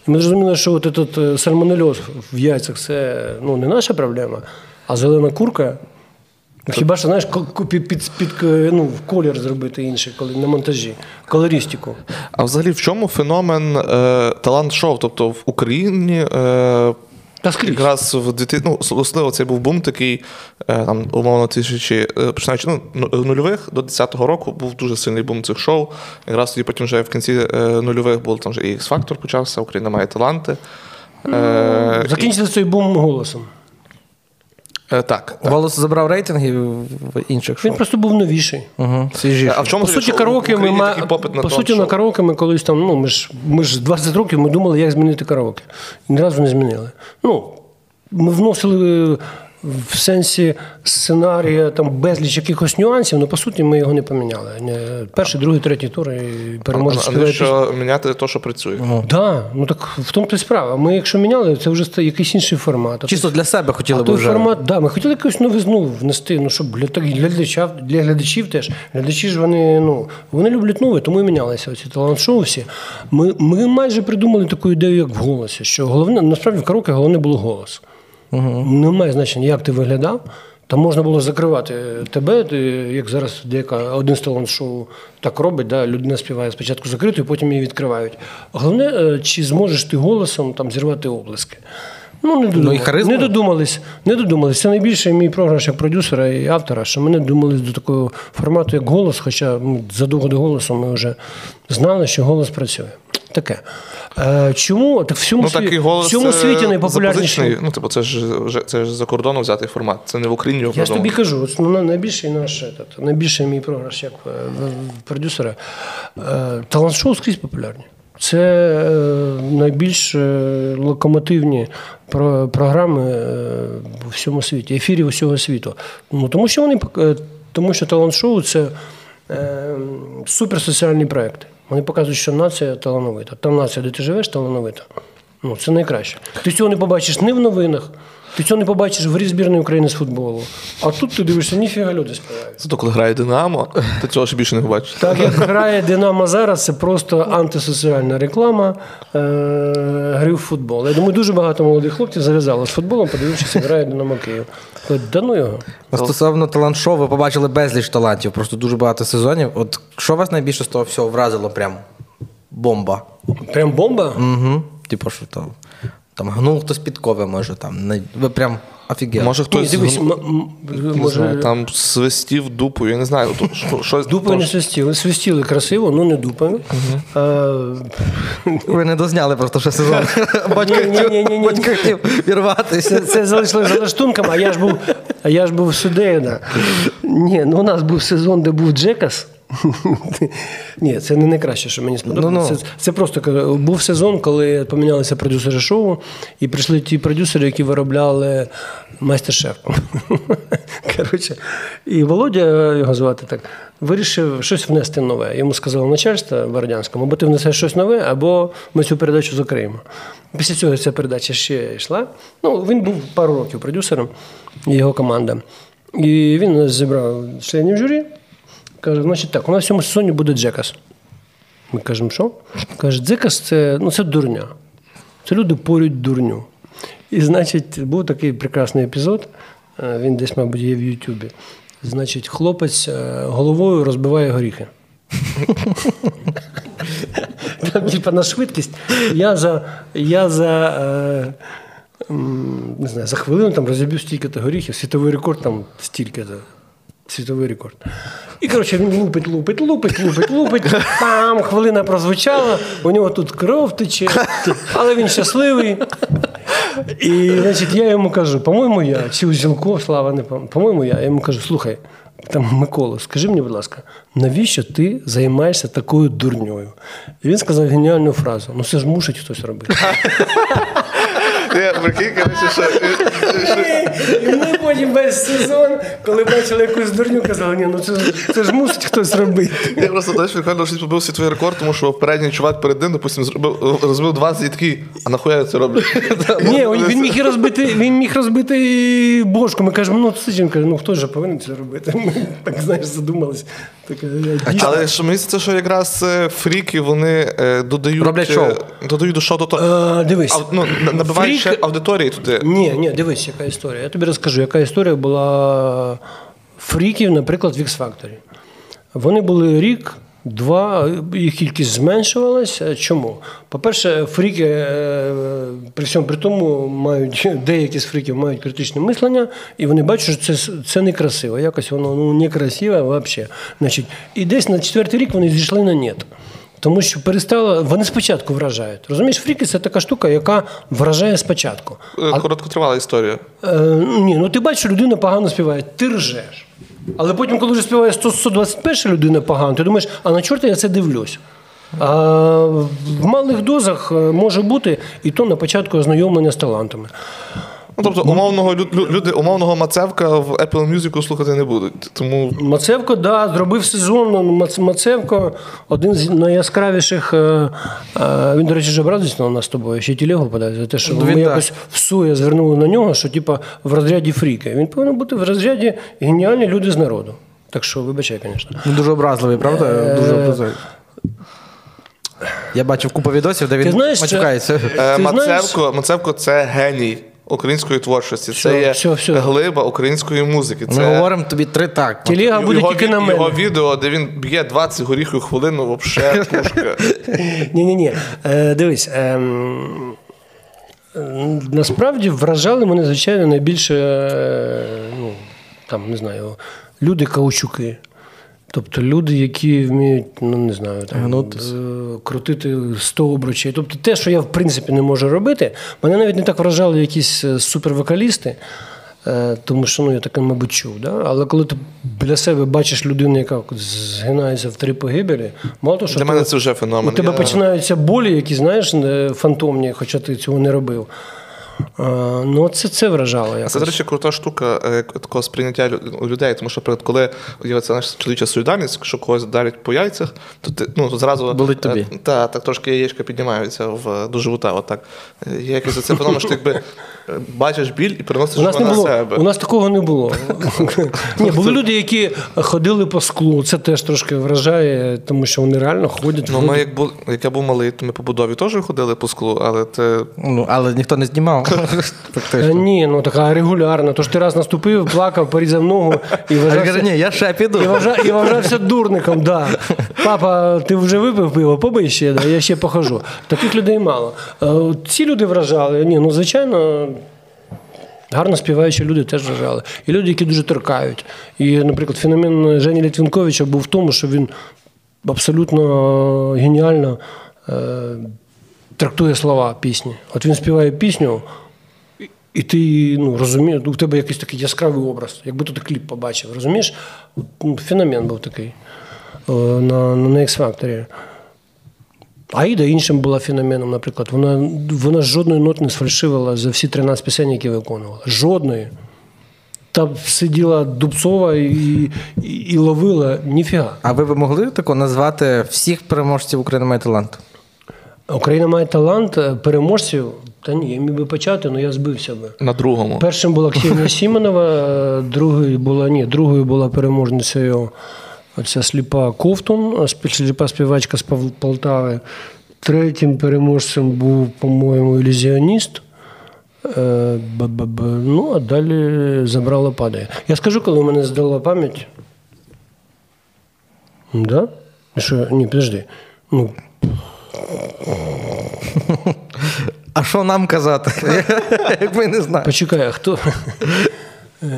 І ми зрозуміли, що от этот е, сальмонельоз в яйцях це ну, не наша проблема, а зелена курка. Ну, Хіба що знаєш, під, під, під, ну, колір зробити інший, коли на монтажі, колористику. А взагалі в чому феномен е, талант-шоу? Тобто в Україні е, Та скрізь. якраз в дити... ну, особливо цей був бум такий, е, там, умовно, тисячі, е, починаючи ну, ну, нульових до 10-го року був дуже сильний бум цих шоу. Якраз тоді потім вже в кінці е, нульових був там вже і X-Factor почався, Україна має таланти. Е, Закінчиться цей бум голосом. Е, так. так. Голос забрав рейтинги в інших шоу. Він просто був новіший. Угу. Свіжіший. А в чому По суті, караоке ми ма... попит на по суті, на караоке ми колись там, ну ми ж ми ж 20 років ми думали, як змінити караоке. І ні разу не змінили. Ну, ми вносили в сенсі сценарія там безліч якихось нюансів, але по суті ми його не поміняли. Перший, другий, третій тур і переможець А співає що міняти те, що працює. Да, ну так в тому то й справа. Ми, якщо міняли, це вже якийсь інший формат. Чисто для себе хотіли а б той вже. формат, да, ми хотіли якусь новизну внести, ну щоб для, так- для, глядачів, для глядачів теж. Глядачі ж вони, ну, вони люблять нове, тому і мінялися оці талант-шоу всі. Ми, ми майже придумали таку ідею, як в голосі, що головне, насправді в караоке головне було голос. Угу. Немає значення, як ти виглядав. Там можна було закривати тебе, як зараз деяка один з талант-шоу так робить, да, людина співає спочатку закритою, потім її відкривають. Головне, е, чи зможеш ти голосом там зірвати облиски. Ну, не додумались. харизма. не додумались. Не додумались. Це найбільший мій програш як продюсера і автора, що ми не додумались до такого формату, як голос, хоча ну, задовго до голосу ми вже знали, що голос працює. Таке. Е, чому? Так в всьому, Ну, сві- такий голос в всьому е, світі найпопулярніший. Ну, типу, це ж це ж за кордону взятий формат. Це не в Україні Я ж тобі кажу, от, ну, найбільший наш этот, найбільший мій програш як е, продюсера. Е, Талант-шоу скрізь популярні. Це е, найбільш локомотивні про- програми у всьому світі, ефірі усього світу. Ну, тому що вони тому що талант-шоу це е, суперсоціальні проекти. Вони показують, що нація талановита. Та нація, де ти живеш, талановита. Ну, це найкраще. Ти цього не побачиш ні в новинах, ти цього не побачиш в грі збірної України з футболу. А тут ти дивишся, ніфіга люди співають. Зато коли грає Динамо, ти цього ж більше не побачиш. Так як грає Динамо зараз, це просто антисоціальна реклама е- гри в футбол. Я думаю, дуже багато молодих хлопців зав'язало з футболом, подивившись, як грає Динамо Київ. Да ну його. Стосовно талант-шоу, ви побачили безліч талантів, просто дуже багато сезонів. От що вас найбільше з того всього вразило прям бомба? Прям бомба. Угу. Типу, що там, там гнув хтось підкови, може там. не- Ви прям офігели. Може Ні, хтось дивись, ну, м- м- не може, знаю, там свистів дупою, я не знаю, то, що, щось Дупою не свистіли. Свистіли красиво, ну не. Е, Ви не дозняли просто ще сезон. Батько хотів- вірватися. Це, залишилось за лаштунком, а я ж був, а я ж був судейна. Ні, ну у нас був сезон, де був Джекас. Ні, це не найкраще, що мені сподобалося. Ну-ну. Це, це просто був сезон, коли помінялися продюсери шоу, і прийшли ті продюсери, які виробляли майстер-шеф. Коротше, і Володя його звати так, вирішив щось внести нове. Йому сказало начальство в Радянському, або ти внесеш щось нове, або ми цю передачу закриємо. Після цього ця передача ще йшла. Ну, він був пару років продюсером, і його команда. І він зібрав членів журі. Каже, значить так, у нас в цьому сезоні буде Джекас. Ми кажемо, що? Каже, Джекас це, ну, це дурня. Це люди порють дурню. І, значить, був такий прекрасний епізод, е, він десь, мабуть, є в Ютубі. Значить, хлопець е, головою розбиває горіхи. Там, типа, на швидкість. Я за, я за, е, не знаю, за хвилину там розіб'ю стільки-то горіхів, світовий рекорд там стільки-то. Світовий рекорд. І, коротше, він лупить, лупить, лупить, лупить, лупить. Там хвилина прозвучала, у нього тут кров тече, але він щасливий. І, значить, я йому кажу, по-моєму, я, чи Узілко, слава не пам- по-моєму, я. Я йому кажу, слухай, там Микола, скажи мені, будь ласка, навіщо ти займаєшся такою дурньою? І він сказав геніальну фразу: ну це ж мусить хтось робити. Прикинь, коротше, що. І ми потім весь сезон, коли бачили якусь дурню, казали, ні, ну це, ж- це ж мусить хтось робити. Я просто теж прикольно, що побив свій рекорд, тому що передній чувак перед ним, допустим, зробив розбив 20 і такий, а нахуя я це роблю? Ні, він міг розбити, він міг розбити бошку. Ми кажемо, ну це каже, ну хто ж повинен це робити? Ми так знаєш, задумались. Таке, Але що мені здається, що якраз е, фріки вони е, додають Роблять е, шоу. додають до шоу, тобто Е, дивись. ав- ну, набивають Фрік- ще аудиторії туди. Ні, ні, дивись, яка історія. Я тобі розкажу, яка історія була фріків, наприклад, в X-Factor. Вони були рік, два, їх кількість зменшувалася. Чому? По-перше, фріки е, при всьому при тому мають деякі з фріків мають критичне мислення, і вони бачать, що це, це некрасиво. Якось воно ну, некрасиво взагалі. Значить, і десь на четвертий рік вони зійшли на нет. Тому що перестало, вони спочатку вражають. Розумієш, фріки це така штука, яка вражає спочатку. Е, Короткотривала історія. Е, ні, ну ти бачиш, людина погано співає, ти ржеш. Але потім, коли вже співає 100 121 людина погано, ти думаєш, а на чорта я це дивлюсь. А в малих дозах е, може бути і то на початку ознайомлення з талантами. Ну, тобто, умовного лю- лю- люди, умовного Мацевка в Apple Music слухати не будуть. Тому Мацевко, да, зробив сезон. Мацевко один з найяскравіших. е, е, Він, до речі, вже образився на нас з тобою, ще й телегу подав за те, що Ну, ми він якось всує звернули на нього, що типа в розряді фріки. Він повинен бути в розряді геніальні люди з народу. Так що, вибачай, звісно. Ну, Дуже образливий, правда? Е, Дуже образливий. Я бачив купу відосів, де він знаєш, матюкається. Мацевко, Мацевко це геній української творчості. Це є все, все. глиба української музики. Це Ми говоримо тобі три так. Телега буде його, тільки на мене. його відео, де він б'є 20 горіхів хвилину, взагалі пушка. Ні-ні-ні. Е, дивись. ем, насправді вражали мене, звичайно, найбільше, е, ну, там, не знаю, люди-каучуки. Тобто люди, які вміють, ну не знаю, там, е, крутити 100 обручей. Тобто те, що я в принципі не можу робити, мене навіть не так вражали якісь е, супервокалісти. Е, Тому що ну, я таке, мабуть, чув. Да? Але коли ти біля себе бачиш людину, яка згинається в три погибелі, мало того, що Для ти- мене це вже феномен. у тебе Я- починаються болі, які, знаєш, не- фантомні, хоча ти цього не робив. Ну, це, це вражало. А Якось. Це, до речі, крута штука е, такого сприйняття людей, тому що, наприклад, коли є ця наша чоловіча солідарність, якщо когось дарять по яйцях, то ти ну, то зразу. Болить тобі. е, Та, так трошки яєчка піднімаються в, до живота. Отак. Е, Є якось це феномен, що ти якби е, бачиш біль і переносиш У нас, не його на себе. у нас такого не було. Ні, були люди, які ходили по склу. Це теж трошки вражає, тому що вони реально ходять. Ну, ми, як, бу... як я був малий, то ми по будові теж ходили по склу, але це. Ну, але ніхто не знімав. Фактично. ні, ну така регулярно. Тож ти раз наступив, плакав, порізав ногу і вважався, ні, я ще піду. і вважав, і вважався дурником. Да. Папа, ти вже випив пиво, побий ще, да, я ще похожу. Таких людей мало. Е, Ці люди вражали. Ні, ну звичайно. Гарно співаючі люди теж вражали. І люди, які дуже торкають. І, наприклад, феномен Жені Літвінковича був в тому, що він абсолютно геніально е, трактує слова пісні. От він співає пісню, і- ти ну, розумієш, у тебе якийсь такий яскравий образ, якби ти кліп побачив, розумієш? Феномен був такий е, на, на X-Factor. Аїда іншим була феноменом, наприклад. Вона, вона жодної ноти не сфальшивила за всі 13 пісень, які виконувала. Жодної. Там сиділа Дубцова і, і, і ловила ніфіга. А ви б могли тако назвати всіх переможців України має талант? Україна має талант е, переможців. Та ні, я міг би почати, але я збився би. На другому. Першим була Ксенія Сімонова, е, другою була, ні, другою була переможницею оця сліпа Ковтун, сліпа співачка з Полтави. Третім переможцем був, по-моєму, ілюзіоніст. Е. Ну, а далі забрала падає. Я скажу, коли мене здала пам'ять. Да? Що? Ні, подожди. Ну, А що нам казати? Як ми не знаємо. почекай, а хто?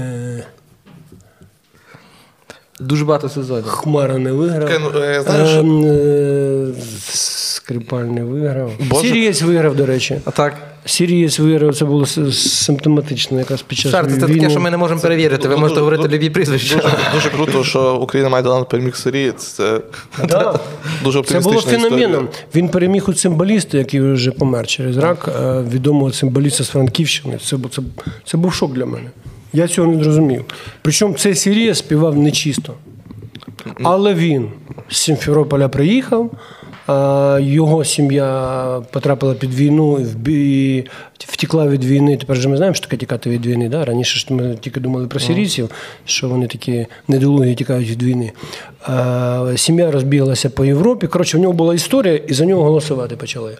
Дуже багато сезонів. Хмара не виграв. Ну, е, знаєш, Ем, е, Скрипаль не виграв. Боже. Сірієць виграв, до речі. А так. Сірієць виграв, це було симптоматично якраз під час Жарти, це війни. таке, що ми не можемо перевірити. Ви Дуже- можете говорити дуже- любі прізвища. Дуже, дуже круто, що Україна має талант переміг Сирії. Це Да. дуже Це було феноменом. історія. Він переміг у цимбаліста, який вже помер через рак, відомого цимбаліста з Франківщини. Це, це, це був шок для мене. Я цього не зрозумів. Причому цей Сірія співав нечисто. Але він з Сімферополя приїхав. А, Його сім'я потрапила під війну, і втекла від війни. Тепер же ми знаємо, що таке тікати від війни. Да? Раніше ж ми тільки думали про сирійців, що вони такі недолугі тікають від війни. Сім'я розбіглася по Європі. Коротше, в нього була історія, і за нього голосувати почали.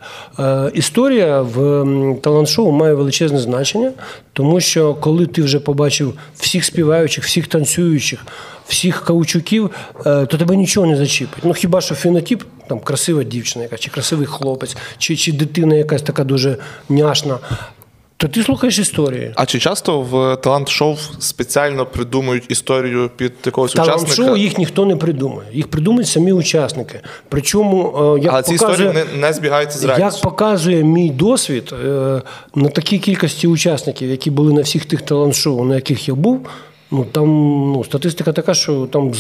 Історія в талант-шоу має величезне значення, тому що коли ти вже побачив всіх співаючих, всіх танцюючих, всіх каучуків, е, то тебе нічого не зачіпить. Ну хіба що фенотип, там красива дівчина, яка, чи красивий хлопець, чи, чи дитина якась така дуже няшна, то ти слухаєш історії. А чи часто в талант-шоу спеціально придумують історію під якогось Талант учасника? шоу їх ніхто не придумає. Їх придумають самі учасники. Причому, е, як Але ці показує, історії не, не збігаються з Як показує мій досвід, е, на такій кількості учасників, які були на всіх тих талант-шоу, на яких я був, ну там ну, статистика така, що там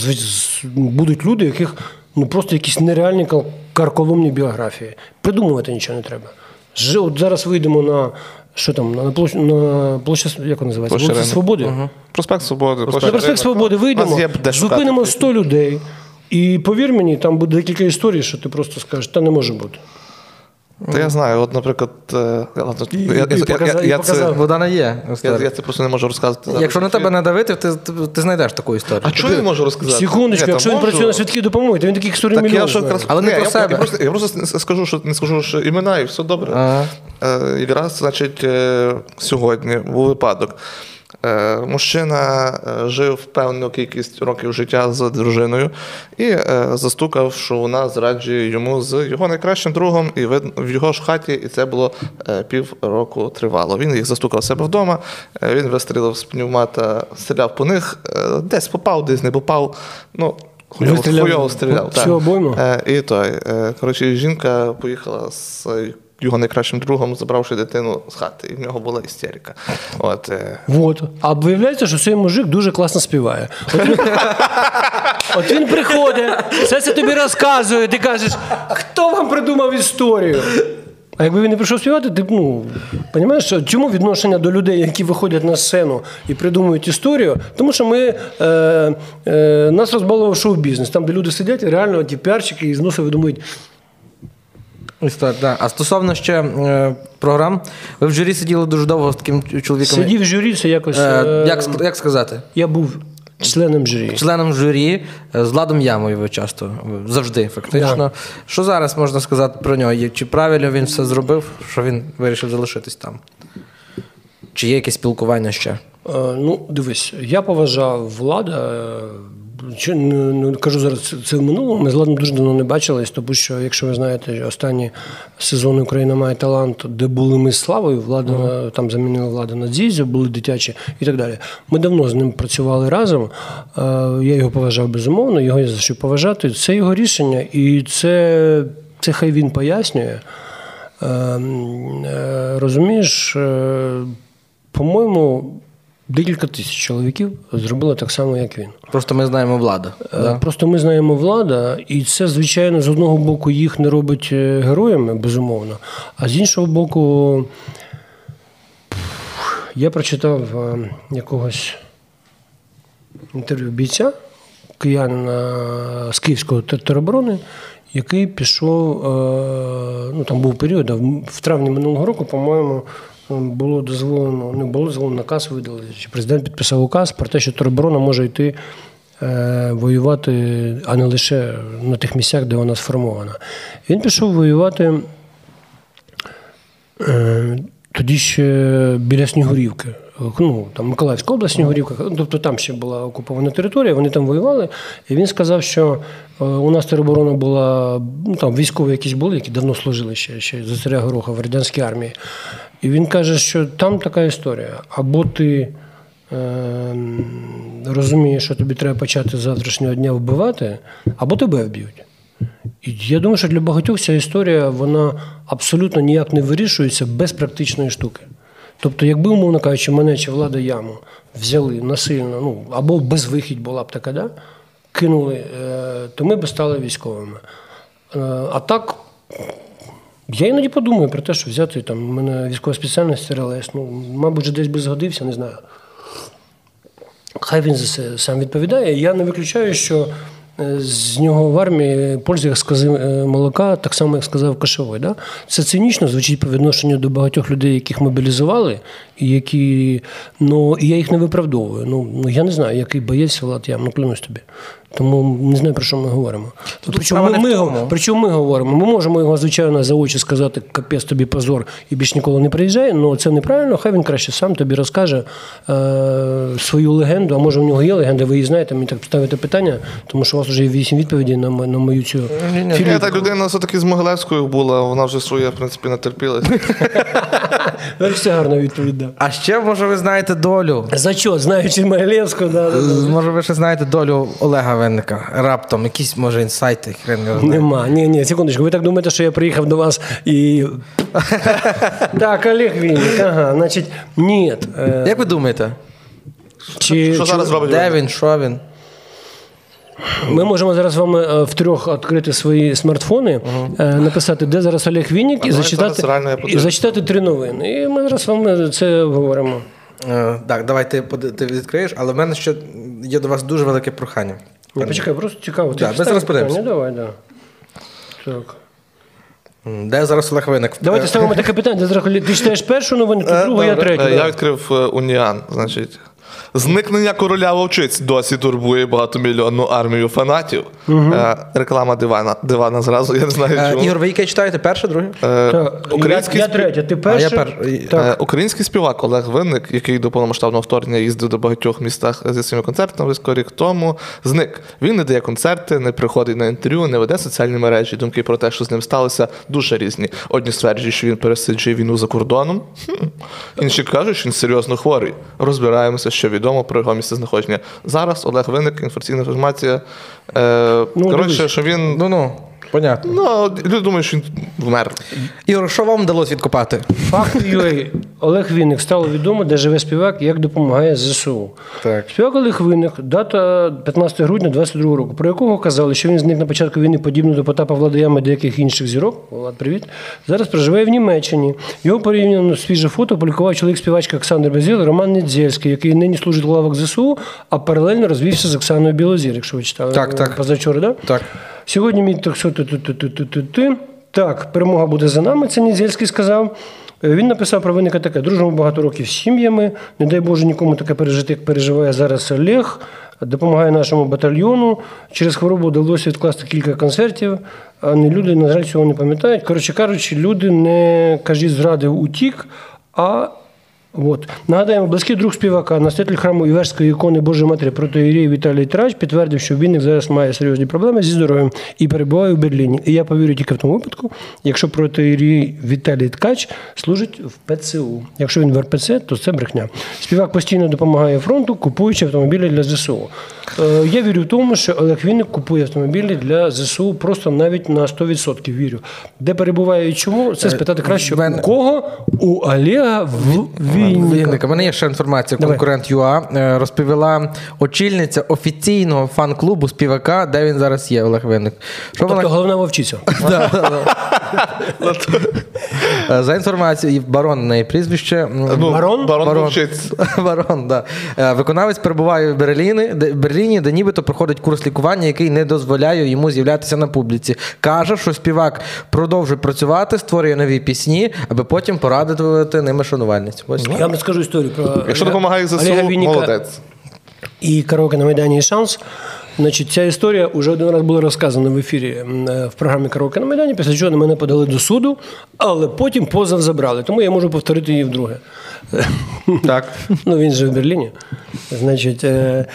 будуть люди, яких ну просто якісь нереальні карколомні біографії. Придумувати нічого не треба. Ж- От зараз вийдемо на що там, на площу, на площа, як вона називається? Площа Свободи. Мгм. Проспект Свободи. площа На проспект Свободи вийдемо, зупинимо 100 людей. І повір мені, там буде декілька історій, що ти просто скажеш, та не може бути. Та я знаю, от, наприклад, е, І- я, і я, я, показав- і я, це, показав. Богдана є. я, я це просто не можу розказати. Якщо на тебе надавити, ти, ти, ти знайдеш таку історію. А чого я не можу розказати? Секундочку, якщо він працює на швидкій допомогі, то він таких історій Так я мільйон знає. якраз Але не Ні, про я, себе. Я, просто, я просто скажу, що не скажу, що імена і все добре. Ага. Е, якраз, значить, е, сьогодні був випадок. Е, Мужчина е, жив певну кількість років життя з дружиною і е, застукав, що вона зраджує йому з його найкращим другом, і в його ж хаті, і це було е, пів року тривало. Він їх застукав себе вдома, він вистрілив з пневмата, стріляв по них, десь попав, десь не попав. Ну, хуйово, стріляв. всю так. І той. Коротше, жінка поїхала з його найкращим другом, забравши дитину з хати, і в нього була істерика. От, е, Вот. А виявляється, що цей мужик дуже класно співає. От він, От він приходить, все це тобі розказує, ти кажеш, хто вам придумав історію? А якби він не прийшов співати, ти ну, розумієш, чому відношення до людей, які виходять на сцену і придумують історію? Тому що ми, е, е, нас розбалував шоу-бізнес, там, де люди сидять, і реально ті піарчики із носа видумують. Історія, да. А стосовно ще е, програм, ви в журі сиділи дуже довго з таким чоловіком. Сидів в журі, це якось. Е, е, як, як сказати? Я був членом журі. Членом журі е, з Владом Ямою ви часто завжди, фактично. Да. Що зараз можна сказати про нього? Чи правильно він все зробив, що він вирішив залишитись там? Чи є якесь спілкування ще? Е, Ну, дивись, я поважав влада. Чи, не, не кажу зараз це- це в минулому. Ми з Владом дуже давно не бачились, тому що, якщо ви знаєте, останні сезони Україна має талант, де були ми з Славою, влада е, там замінила влада на Дзізю, були дитячі і так далі. Ми давно з ним працювали разом. Е, Я його поважав безумовно, його є за що поважати. Це його рішення, і це, це хай він пояснює. Е, е, Розумієш, е, по-моєму, декілька тисяч чоловіків зробили так само, як він. Просто ми знаємо влада. Е, Да? Просто ми знаємо влада, і це, звичайно, з одного боку їх не робить е, героями, безумовно. А з іншого боку, я прочитав е, якогось інтерв'ю бійця, киянина з Київського те- тероборони, який пішов, ну там був період, в травні минулого року, по-моєму, було дозволено, не було дозволено наказ видали, чи президент підписав указ про те, що тероборона може йти е, воювати, а не лише на тих місцях, де вона сформована. Він пішов воювати е, тоді ще біля Снігурівки. Ну, там Миколаївська область, Снігурівка, тобто там ще була окупована територія, вони там воювали. І він сказав, що е, у нас тероборона була, ну там військові якісь були, які давно служили ще, ще за царя Гороха в радянській армії. І він каже, що там така історія. Або ти е, розумієш, що тобі треба почати з завтрашнього дня вбивати, або тебе вб'ють. І я думаю, що для багатьох ця історія вона абсолютно ніяк не вирішується без практичної штуки. Тобто, якби, умовно кажучи, мене чи влада яму взяли насильно, ну або безвихідь була б така, да? кинули, е, то ми б стали військовими. Е, А так, я іноді подумаю про те, що взяти там у мене військова спеціальність РЛС. Ну, мабуть, же десь би згодився, не знаю. Хай він за це сам відповідає. Я не виключаю, що з нього в армії пользу, як скази е, молока, так само, як сказав Кашовий. Да? Це цинічно звучить по відношенню до багатьох людей, яких мобілізували, і які. Ну, і я їх не виправдовую. Ну, ну я не знаю, який боєць Влад я ну клянусь тобі. Тому не знаю, про що ми говоримо. Причому справа ми, ми, причому ми говоримо, ми можемо його, звичайно, за очі сказати, капець тобі позор і більш ніколи не приїжджає, але це неправильно, хай він краще сам тобі розкаже е, свою легенду, а може в нього є легенда, ви її знаєте, мені так ставите питання, тому що у вас вже є вісім відповідей на, на мою цю Ні, та людина все-таки з Могилевською була, вона вже своє, в принципі, натерпілась. Це гарна відповідь. А ще, може, ви знаєте долю. За що, знаючи Могилевську, да. Може, ви ще знаєте долю Олега Винника. Раптом, якісь, може, інсайти, хрен його знає. Нема, ні, ні, секундочку. Ви так думаєте, що я приїхав до вас і. так, Олег Вінник, ага, значить, ні. Е, Як ви думаєте? чи, Що чи- зараз робить? Де він, що він? Ми можемо зараз з вами е, втрьох відкрити свої смартфони, е, написати, де зараз Олег Вінник, і зачитати, реально я і зачитати три новини. І ми зараз з вами це обговоримо. Е, так, давай ти, ти відкриєш, але в мене ще є до вас дуже велике прохання. Ні, почекай, просто цікаво. Ти Да, ми читаєш зараз подивимося. Давай, да. Так. Де зараз Олег Винник? Давайте Е, ставимо таке питання. Де зараз Ти читаєш першу новину, ти другу, я третю. Е. Я відкрив е, Уніан, значить. Зникнення короля вовчиць досі турбує багатомільйонну армію фанатів. Е, Реклама дивана. Дивана зразу, я не знаю е, чому. Ігор, ви яке читаєте? Перше, друге? Е, Український я, я третя, ти А я пер... Так. Е, Український співак Олег Винник, який до повномасштабного вторгнення їздив до багатьох містах зі своїми концертами близько рік тому, зник. Він не дає концерти, не приходить на інтерв'ю, не веде соціальні мережі. Думки про те, що з ним сталося, дуже різні. Одні стверджують, що він пересиджує війну за кордоном. Хм. Інші кажуть, що він серйозно хворий. Розбираємося, що відомо про його місце знаходження. Зараз Олег Виник, інформаційна інформація. Е, Ну, коротше, що він. Ну ну, понятно. Ну, люди думають, що він вмер. Ігор, що вам вдалося відкопати? Факт UA. Олег Вінник стало відомо, де живе співак, і як допомагає ЗСУ. Так. Співак Олег Винник, дата 15 грудня 22 року, про якого казали, що він зник на початку війни подібно до Потапа Владаяма і деяких інших зірок. Влад, привіт. Зараз проживає в Німеччині. Його порівняно свіже фото опублікував чоловік співачки Олександр Безіл, Роман Недзельський, який нині служить в лавах ЗСУ, а паралельно розвівся з Оксаною Білозір, якщо ви читали Так, так. позавчора, да? Так. Сьогодні мій так що ти Так, перемога буде за нами, це Нідзельський сказав. Е, Він написав про виника таке: дружимо багато років з сім'ями. Не дай Боже нікому таке пережити, як переживає зараз Олег. Допомагає нашому батальйону. Через хворобу вдалося відкласти кілька концертів. А не люди, на жаль, цього не пам'ятають. Коротше кажучи, люди не кажіть, зрадив утік, а От. Нагадаємо, близький друг співака, настоятель храму Іверської ікони Божої Матері протоїрей Віталій Трач підтвердив, що Вінник зараз має серйозні проблеми зі здоров'ям і перебуває у Берліні. І я повірю тільки в тому випадку, якщо протоїрей Віталій Ткач служить в ПЦУ. Якщо він в РПЦ, то це брехня. Співак постійно допомагає фронту, купуючи автомобілі для ЗСУ. Е, Я вірю в тому, що Олег Вінник купує автомобілі для ЗСУ просто навіть на 100% вірю. Де перебуває і чому, це спитати краще у кого? У Олега в Вінника. У мене є ще інформація. Давай. Конкурент ЮА е, розповіла очільниця офіційного фан-клубу співака, де він зараз є, Олег Винник. Що Тобто вона головна вовчиця. Е, за інформацією, барон на її прізвище. Ну, Барон? Барон, Барон. Да. Е, Виконавець перебуває в Берліні, де, Берліні, де нібито проходить курс лікування, який не дозволяє йому з'являтися на публіці. Каже, що співак продовжує працювати, створює нові пісні, аби потім порадити ними шанувальниць. Ось. Я вам розкажу історію про Якщо допомагає ЗСУ, молодець. і караоке на Майдані і шанс. Значить, ця історія вже один раз була розказана в ефірі е, в програмі Караоке на Майдані, після чого на мене подали до суду, але потім позов забрали. Тому я можу повторити її вдруге. Так. Ну, він же в Берліні. Значить, е,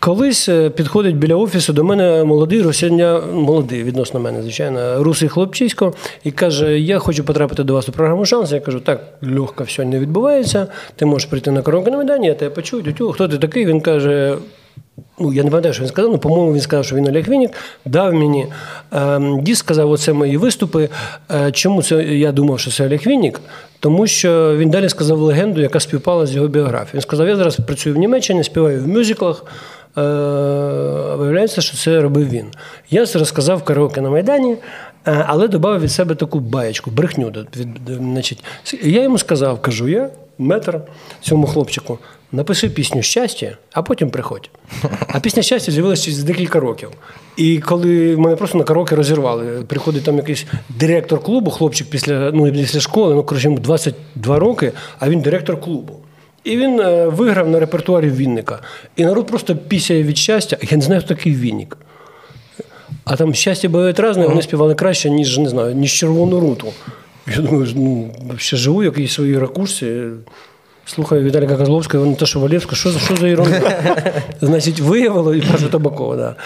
колись е, підходить біля офісу до мене молодий росіяня, молодий відносно мене, звичайно, русий хлопчисько, і каже: Я хочу потрапити до вас у програму шанс. Я кажу, так, легко все не відбувається. Ти можеш прийти на коронку на Майдані, я тебе почую. Тю, хто ти такий? Він каже. ну я не пам'ятаю, що він сказав, ну, по-моєму, він сказав, що він Олег Вінник, дав мені ем, диск, сказав, оце мої виступи. Е, чому це я думав, що це Олег Вінник? Тому що він далі сказав легенду, яка співпала з його біографією. Він сказав: я зараз працюю в Німеччині, співаю в мюзиклах. Е, виявляється, що це робив він. Я це розказав караоке на Майдані, е, але додав від себе таку баєчку, брехню. Значить, я йому сказав, кажу я, метр цьому хлопчику, напиши пісню щастя, а потім приходь. А пісня щастя з'явилася через декілька років. І коли мене просто на караоке розірвали, приходить там якийсь директор клубу, хлопчик після ну, після школи, ну коротше, йому 22 роки, а він директор клубу. І він е, виграв на репертуарі Вінника. І народ просто пісяє від щастя. Я не знаю, хто такий Вінник. А там щастя буває різне, вони співали краще, ніж не знаю, ніж червону руту. Я думаю, ну, ще живу в якійсь своїй ракурсі. Слухаю Віталіка Козловського, вони те, що Валєвська, що, за- що за ерунда? Значить, виявило і Паша Табакова. Да.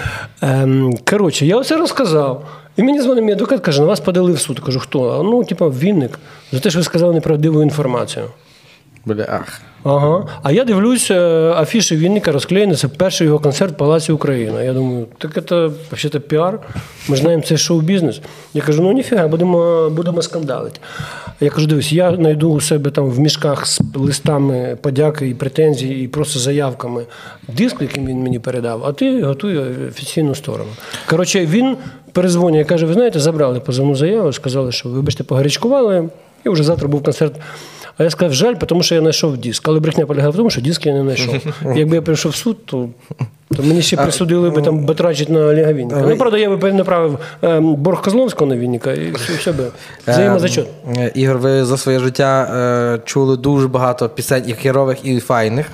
Ем, коротше, я оце розказав. І мені дзвонить мій адвокат, каже, на вас подали в суд. Кажу, хто? Ну, типа, Вінник. За те, що ви сказали неправдиву інформацію. Бля, ах. Ага. А я дивлюсь, е, афіші Вінника розклеєні, це перший його концерт в Палаці Україна. Я думаю, так це взагалі піар. Ми знаємо, це шоу-бізнес. Я кажу, ну ніфіга, будемо, будемо скандалити. Я кажу, дивись, я знайду у себе там в мішках з листами подяки і претензій, і просто заявками диск, який він мені передав, а ти готуй офіційну сторону. Коротше, він перезвонює і каже: ви знаєте, забрали позовну заяву, сказали, що вибачте, погарячкували, і вже завтра був концерт. А я сказав, жаль, тому що я знайшов диск. Але брехня полягала в тому, що диск я не знайшов. Якби я прийшов в суд, то, то мені ще присудили би там батрачить на Олега Вінника. Ну, правда, я би направив ем, борг Козловського на Вінника і все, би. Взаємозачет. Е, Ігор, ви за своє життя е, чули дуже багато пісень і херових, і файних.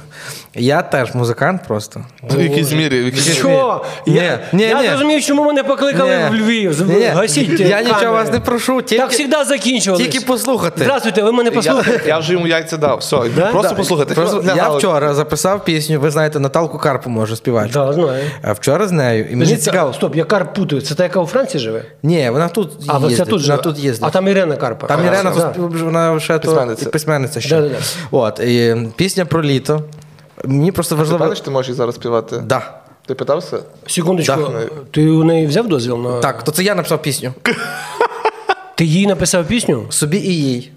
Я теж музикант просто. В якійсь мірі. в якійсь- Що? Ні, Я, ні, я ні. зрозумів, чому мене покликали Ні. в Львів. Ні, ні. Гасіть Я нічого камери. вас не прошу, тільки- Так завжди закінчувалось. Тільки послухати. Здравствуйте, ви мене послухаєте? я вже йому яйця дав. Все, Да? просто Да. послухайте. Просто я галочку. вчора записав пісню, ви знаєте, Наталку Карпу може співати. Так, знаю. А вчора з нею. І мені Подожди, цікаво. Стоп, я Карп путаю. Це та, яка у Франції живе? Ні, вона тут А, ви це їздить. тут вона тут їздить. А там Ірина Карпа. Там Ірена, да. тут вона ще то- Письменниця. письменниця ще. От, і пісня про літо. Мені просто Ти важливо. певний, що ти можеш її зараз співати? Да. Ти питався? Секундочку, Да. ти у неї взяв дозвіл на. Так, то це я написав пісню. Ти їй написав пісню? Собі і їй.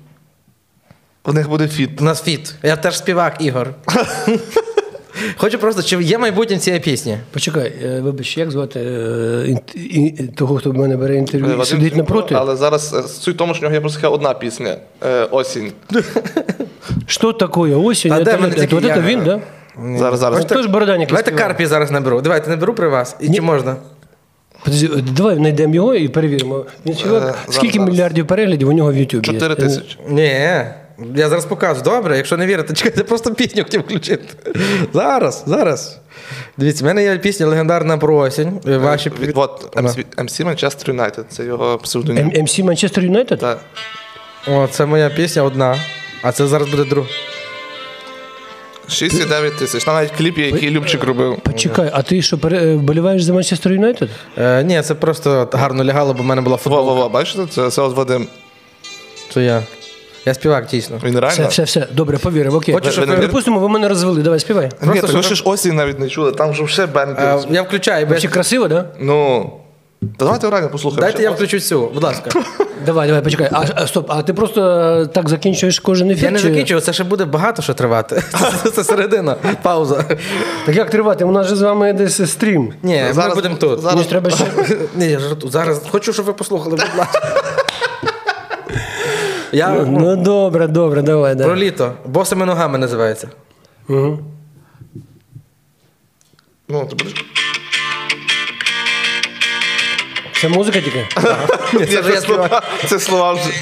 У них буде фіт. У нас фіт. Я теж співак, Ігор. Хочу просто, чи є майбутнє цієї пісні? Почекай, е, вибач, як звати е, ін- і- того, хто в мене бере інтерв'ю і сидить напроти? Але зараз е, суть в тому, що в нього є просто одна пісня е, осінь. Що таке осінь? Та де мене тільки я- это він, да? Зараз, зараз. Ось теж Бороданик Давайте. Карпі зараз наберу. Давайте наберу при вас. І чи можна? Подожди, е, давай знайдемо його і перевіримо. Він чувак, зараз, скільки зараз. мільярдів переглядів у нього в Ютубі? є? Чотири тисячі. Ні. Я зараз покажу. Добре, якщо не вірите, чекайте, просто пісню хотів включити. Зараз, зараз. Дивіться, в мене є пісня легендарна про осінь. Ваші Від, от, MC, MC Manchester United, це його псевдонім. М- МС Манчестер Юнайтед? Так. О, це моя пісня одна. А це зараз буде друга. 6,9 тисяч. Там навіть кліп є, який Любчик робив. Почекай, а ти що, пере- е, вболіваєш за Манчестер Юнайтед? Е, ні, це просто гарно лягало, бо в мене була футболка. Во-во-во, бачите, це, це от Вадим. Це я. Я співак, дійсно. Він Все, реально. все, все. Добре, повірив, окей. Хочу, щоб ви- Припустимо, ви мене розвели, давай співай. Ні, Просто, так ви щоб- ж осінь навіть не чули, там вже ще бенд. Е, я включаю, бо я- Чи красиво, да? Ну. Та давайте реально послухаємо. Дайте я включу цю, будь ласка. Давай, давай, почекай. А, а стоп, а ти просто е, так закінчуєш кожен ефір? Я не чи- закінчую, це ще буде багато що тривати. Це, це середина, пауза. Так як тривати? У нас же з вами десь стрім. Ні, ми Зараз- будемо тут. зараз- Мені ж треба ще. Ні, я жартую. зараз хочу, щоб ви послухали, будь ласка. Я Ну добре, добре, давай, про давай. літо. Босими ногами називається. Угу. Ну, ти будеш. Це музика тільки? Ні, це вже я співаю. слова, це слова вже.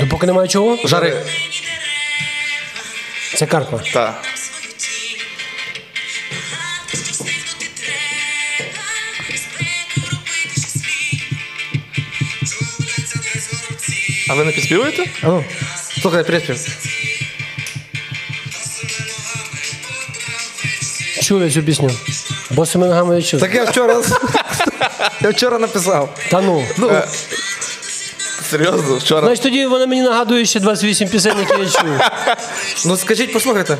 Допоки немає чого? Жари. Це Карпа. Так. А ви не підспівуєте? А ну, слухай, приспів. Чув я цю пісню. Босими ногами я чув. Так я вчора. Я вчора написав. Та ну. Ну, Серйозно, вчора. Значить, тоді вона мені нагадує ще 28 пісень, які я чую. Ну скажіть, послухайте.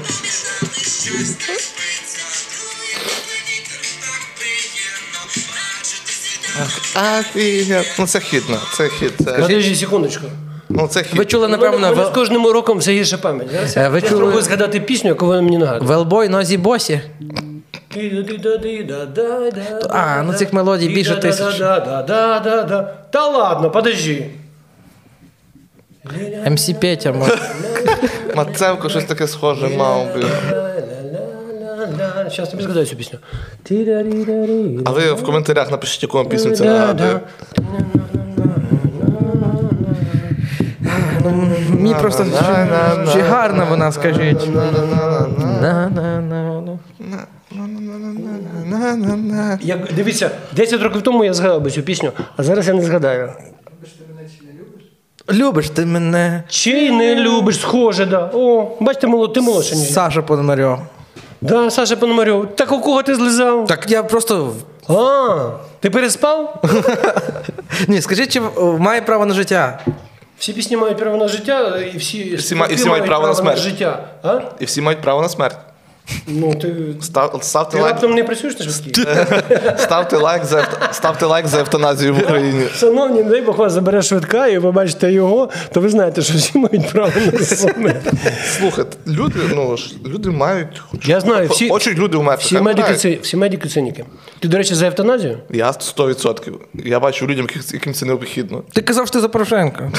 Афіга. Ну це хід, ну, це хід. Це, Подожди секундочку. Ну це хід. Ви чули, Напевно, напевно, з кожним роком все гірше пам'ять. Зараз Е, ви чули- спробую згадати пісню, яку вона мені нагадує. Велбой Нозі Босі. А, ну цих мелодій більше тисяч. Та ладно, подожди. МС Петя, може. Мацевко щось таке схоже мав. би. Зараз тобі згадаю цю пісню. А ви в коментарях напишіть, яку вам пісню це нагадує. Мені просто чи- чи гарна вона, скажіть. Як, дивіться, 10 років тому я згадав би цю пісню, а зараз я не згадаю. Любиш ти мене. Чи не любиш, схоже, да. О, бачите, молод, ти молодший, ніж. я. Саша Пономарьов. Да, Саша Пономарьов. Так у кого ти злизав? Так я просто. А, ти переспав? Ні, скажіть, чи має право на життя? Всі пісні мають право на життя, і всі, Всі і всі мають право на смерть. життя. А? І всі мають право на смерть. Ну, ти, Став, ставте ти лайк. раптом не працюєш на швидкій? Ставте лайк за ставте лайк за евтаназію в Україні. Шановні, не дай Бог вас забере швидка і ви бачите його, то ви знаєте, що всі мають право на смерть. Слухайте, люди, ну ж, люди мають. Я знаю, всі- хочуть люди вмерти. Всі хай медики, вмирають. це, всі медики циніки. Ти, до речі, за евтаназію? Я 100%. Я бачу людям, яких- яким це необхідно. Ти казав, що ти за Порошенка.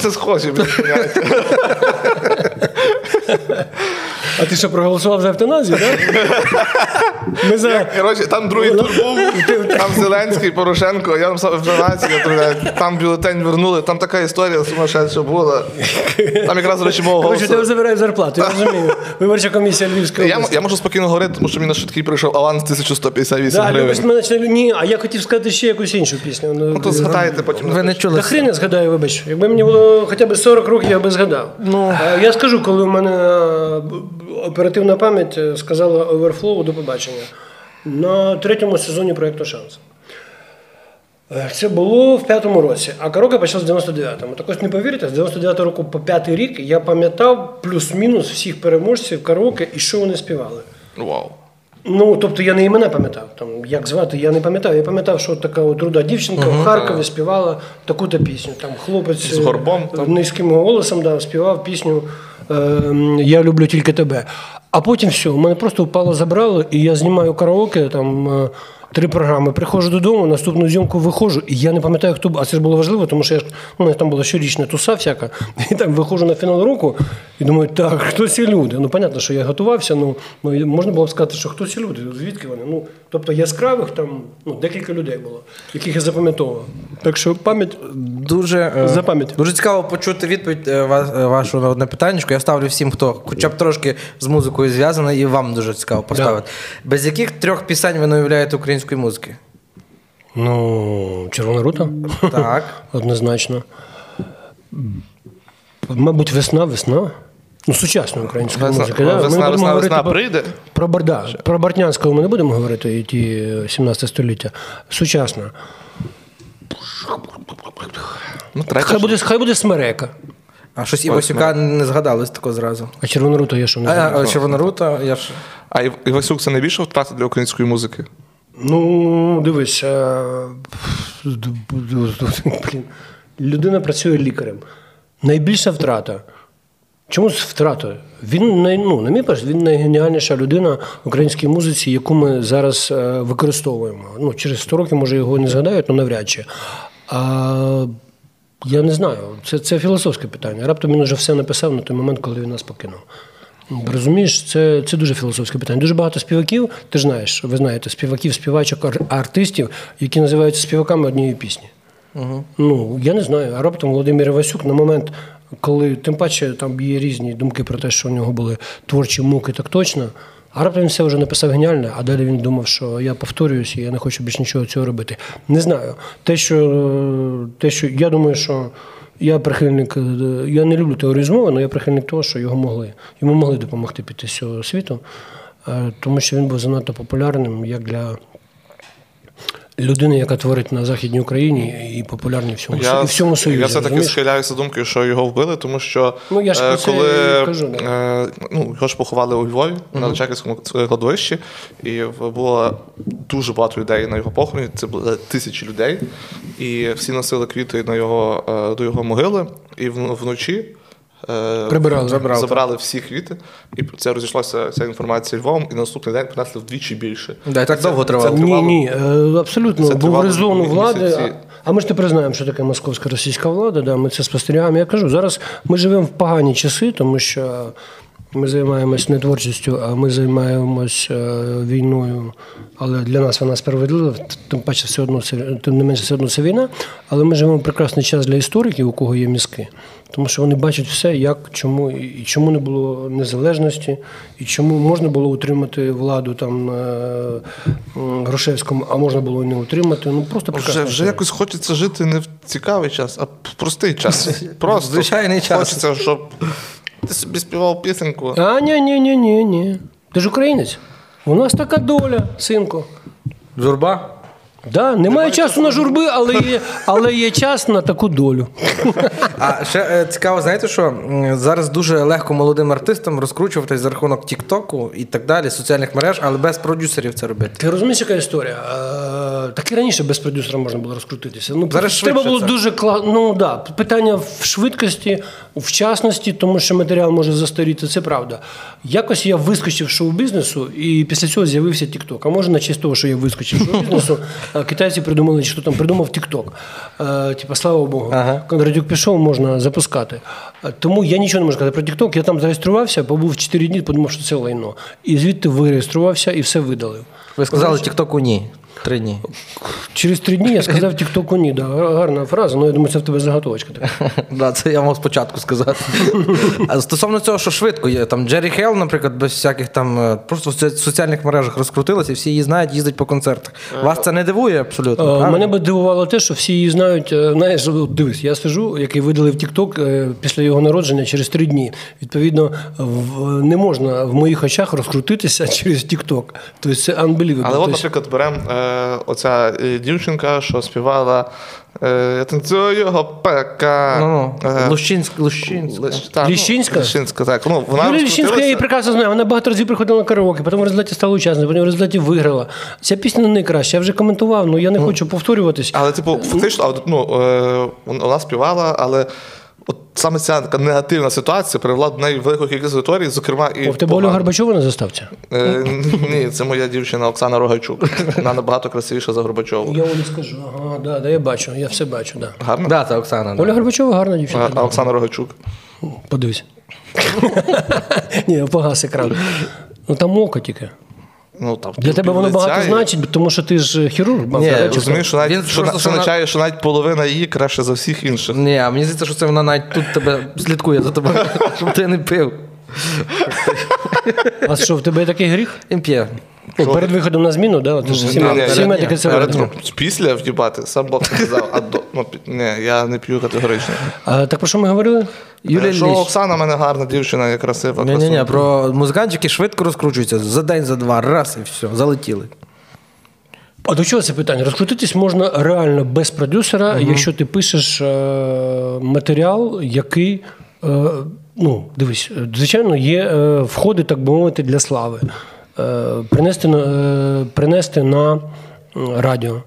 Це схоже. поняття. А ти що, проголосував за евтаназію, так? Ми за... Коротше, там другий тур був, там Зеленський, Порошенко, я написав евтанацію, то, там бюлетень вернули, там така історія сумасшедша була. Там якраз, до речі, мого Коротше, тебе голосу. забирають зарплату, я розумію. Виборча комісія Львівської Я, області. я можу спокійно говорити, тому що мені на швидкий прийшов аванс 1158 Да, гривень. мене Ні, а я хотів сказати ще якусь іншу пісню. Ну то згадаєте потім. Ви не чули. Та хрін я згадаю, вибач. Якби мені було хоча б 40 років, я би згадав. Ну. Я скажу, коли в мене е, оперативна пам'ять е, сказала overflow до побачення на третьому сезоні проєкту Шанс. Е, Це було в п'ятому році, а караоке почав з 99-му. Так ось не повірите, з 99-го року по п'ятий рік я пам'ятав плюс-мінус всіх переможців караоке і що вони співали. Вау. Ну, тобто я не імена пам'ятав, там, як звати, я не пам'ятав. Я пам'ятав, що така от руда дівчинка в Харкові співала таку-то пісню. Там хлопець З горбом, е, там. низьким голосом да, співав пісню Я люблю тільки тебе. А потім все, у мене просто впало забрало, і я знімаю караоке, там е, три програми. Приходжу додому, наступну зйомку виходжу, і я не пам'ятаю, хто був. А це ж було важливо, тому що я ж, ну, там була щорічна туса всяка. І там виходжу на фінал року і думаю, так, хто ці люди? Ну, понятно, що я готувався, ну, ну можна було б сказати, що хто ці люди, звідки вони? Ну, тобто яскравих там ну, декілька людей було, яких я запам'ятовував. Так що пам'ять Дуже, е, За пам'ять. дуже цікаво почути відповідь е, е, вашу на одне питання. Я ставлю всім, хто хоча б трошки з музикою зв'язаний, і вам дуже цікаво поставити. Без яких трьох пісень ви не уявляєте української музики? Ну, червона рута. Так. Однозначно. Мабуть, весна, весна. Ну, сучасна українська Весна, музика. да? Ми весна, будемо весна, говорити весна про- прийде. Про Барда. Про Бортнянського ми не будемо говорити, і ті е, 17 століття. Сучасна. Ну, Хай буде, хай буде смерека. А щось Івасюка не згадали такого зразу. А червона рута я що не А, а Червона рута, я ж. А Івасюк це найбільша втрата для української музики? Ну, дивись, людина працює лікарем. Найбільша втрата. Чому з втратою? Він най, ну, на мій погляд, він найгеніальніша людина в українській музиці, яку ми зараз е, використовуємо. Ну, через 100 років, може, його не згадають, але навряд чи. А, я не знаю. Це, це філософське питання. Раптом він вже все написав на той момент, коли він нас покинув. Розумієш, це, це дуже філософське питання. Дуже багато співаків, ти ж знаєш, ви знаєте, співаків, співачок, ар- артистів, які називаються співаками однієї пісні. Угу. Ну, я не знаю. А раптом Володимир Івасюк на момент, коли тим паче там є різні думки про те, що у нього були творчі муки, так точно. А раптом він все вже написав геніально, а далі він думав, що я повторююсь і я не хочу більше нічого цього робити. Не знаю. Те, що, те, що я думаю, що я прихильник, е, я не люблю теорію змови, але я прихильник того, що його могли. Йому могли допомогти піти з цього світу, е, тому що він був занадто популярним як для людина, яка творить на Західній Україні і популярні в всьому, Я, і всьому Союзі. я все-таки схиляюся думкою, що його вбили, тому що Ну, я ж е, про коли кажу, да. е, ну, його ж поховали у Львові на Личаківському кладовищі, і було дуже багато людей на його похороні, це були тисячі людей. І всі носили квіти на його, е, до його могили, і вночі. Е, Прибирали. забрали. забрали всі квіти, і це розійшлася ця інформація Львовом, і на наступний день принесли вдвічі більше. Да, і так довго тривало. Ні, ні, е, абсолютно. це Був тривало резон влади. А, а ми ж тепер знаємо, що таке московська російська влада. Да, ми це спостерігаємо. Я кажу, зараз ми живемо в погані часи, тому що ми займаємось не творчістю, а ми займаємось е, війною. Але для нас вона справедлива, тим паче все одно це тим не менше все одно це війна. Але ми живемо в прекрасний час для істориків, у кого є мізки. Тому що вони бачать все, як, чому і чому не було незалежності, і чому можна було утримати владу там е, Грушевському, а можна було і не утримати. Ну просто Вже, вже якось хочеться жити не в цікавий час, а в простий час. Просто Звичайний час. Хочеться, щоб ти собі співав пісеньку. А, ні, ні, ні, ні, ні. Ти ж українець. У нас така доля, синку. Журба? Да, немає часу на журби, але є, але є час на таку долю. А ще е, цікаво, знаєте, що зараз дуже легко молодим артистам розкручуватись за рахунок Тіктоку і так далі, соціальних мереж, але без продюсерів це робити. Ти розумієш, яка історія? Так і раніше без продюсера можна було розкрутитися. Ну, Зараз треба було це. дуже кла... Ну да, питання в швидкості, в вчасності, тому що матеріал може застаріти, це правда. Якось я вискочив шоу-бізнесу, і після цього з'явився TikTok. А може, на честь того, що я вискочив шоу-бізнесу, е, китайці придумали, що там придумав Тікток. Е, Типа, слава Богу. Ага. Кондратюк пішов, можна запускати. Е, Тому я нічого не можу сказати про Тікток. Я там зареєструвався, побув 4 дні, подумав, що це лайно. І звідти виреєструвався і все видалив. Ви сказали Тіктоку ні. Три дні. Через три дні я сказав Тіктоку ні. Да, гарна фраза, ну я думаю, це в тебе заготовочка. така. Да, це я мав спочатку сказати. А стосовно цього, що швидко є, там Джері Хелл, наприклад, без всяких там е, просто в соціальних мережах розкрутилася, всі її знають, їздить по концертах. Вас це не дивує абсолютно? Е, правильно? Мене би дивувало те, що всі її знають. е, Знаєш, дивись, я сижу, який видалив Тікток після його народження через три дні. Відповідно, в- не можна в моїх очах розкрутитися через Тікток. Тобто це unbelievable. Але от, Тобто, наприклад, беремо е, оця е, дівчинка, що співала е, Я танцюю його пека. Ну, Е, ну, Лущинськ, Лущинськ. Лиш- так, ну, Ліщинська? Ліщинська, так. Ну, вона Юлія Ліщинська, я її прекрасно знаю. Вона багато разів приходила на караоке, потім в результаті стала учасницею, потім в результаті виграла. Ця пісня не найкраща. Я вже коментував, але я не хочу повторюватись. Але, типу, фактично, ну, е, вона співала, але от саме ця така негативна ситуація привела до неї велику кількість аудиторії, зокрема і. О, в тебе Олю погано. Горбачова на заставці? Е, Ні, це моя дівчина Оксана Рогачук. Вона набагато красивіша за Горбачову. Я Олі скажу. Ага, да, да, я бачу, я все бачу. Да. Гарно? Да, це Оксана. да. Оля Горбачова гарна дівчинка. А, а Оксана Рогачук. Подивись. Ні, погас екран. Ну там око тільки. Ну, там, Для тебе воно багато і- значить, тому що ти ж хірург. Ні, Я Розумієш, що навіть Він що, просто, що, що вона- означає, що навіть половина її краще за всіх інших. Ні, а мені здається, що це вона навіть тут тебе слідкує за тобою, щоб ти не пив. А що, в тебе є такий гріх? Він Ну, перед виходом на зміну, да? Ти ж всі, ні, всі ні, медики це роблять. ну, Після вдібати, сам Бог сказав, а до, ну, ні, я не п'ю категорично. А, так про що ми говорили? Юлія що Ліщ. Оксана в мене гарна дівчина, я красива. Ні, ні, ні, про музикантів, швидко розкручуються за день, за два, раз і все, залетіли. А до чого це питання? Розкрутитись можна реально без продюсера, якщо ти пишеш е, матеріал, який. Е, ну, дивись, е, звичайно, є е, входи, так би мовити, для слави. Е, принести, на, е, принести на радіо.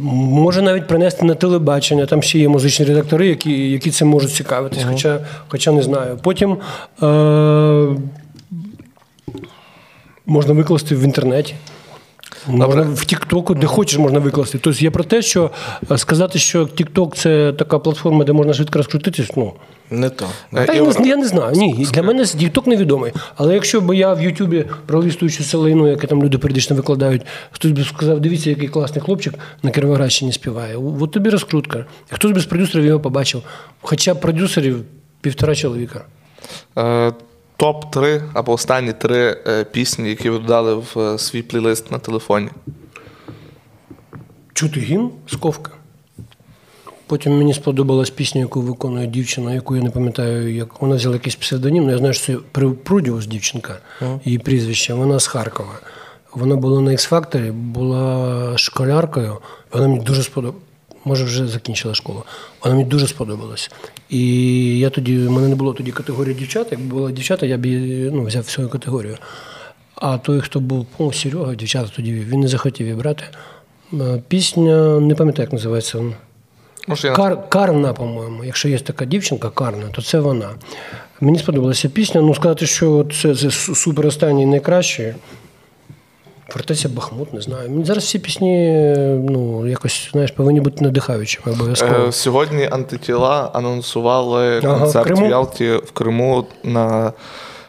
Може навіть принести на телебачення. Там ще є музичні редактори, які, які цим можуть цікавитись, хоча, хоча не знаю. Потім. Е, Можна викласти в інтернеті. Можна в Тіктоку, де хочеш, можна викласти. Тобто я про те, що е, сказати, що Тікток це така платформа, де можна швидко розкрутитись, ну. Не то. Е, Та я, не, я не знаю. Ні, для мене Тікток невідомий. Але якщо б я в Ютубі пролистуючи це лайно, яке там люди періодично викладають, хтось би сказав, дивіться, який класний хлопчик на Кіровоградщині співає. От тобі розкрутка. І хтось без продюсерів його побачив. Хоча продюсерів півтора чоловіка. Е, Топ-3 або останні три е, пісні, які ви додали в е, свій плейлист на телефоні. Чути гімн Сковка. Потім мені сподобалась пісня, яку виконує дівчина, яку я не пам'ятаю, як вона взяла якийсь псевдонім, але я знаю, що це Прудіус дівчинка, її прізвище, вона з Харкова. Вона була на X-Factor, була школяркою. Вона мені дуже сподобалася. Може, вже закінчила школу. Вона мені дуже сподобалась. І я тоді, в мене не було тоді категорії дівчат. Якби була дівчата, я б ну, взяв свою категорію. А той, хто був по Серега, дівчата тоді він не захотів її брати. Е, Пісня, не пам'ятаю, як називається. Я Кар, Карна, по-моєму. Якщо є така дівчинка, Карна, то це вона. Мені сподобалася пісня. Ну, сказати, що це, це супер останній найкращий. Фортеця Бахмут, не знаю. Зараз всі пісні ну, якось знаєш, повинні бути надихаючими обов'язково. Е, Сьогодні антитіла анонсували Ага, в концерт в, Ялті в Криму на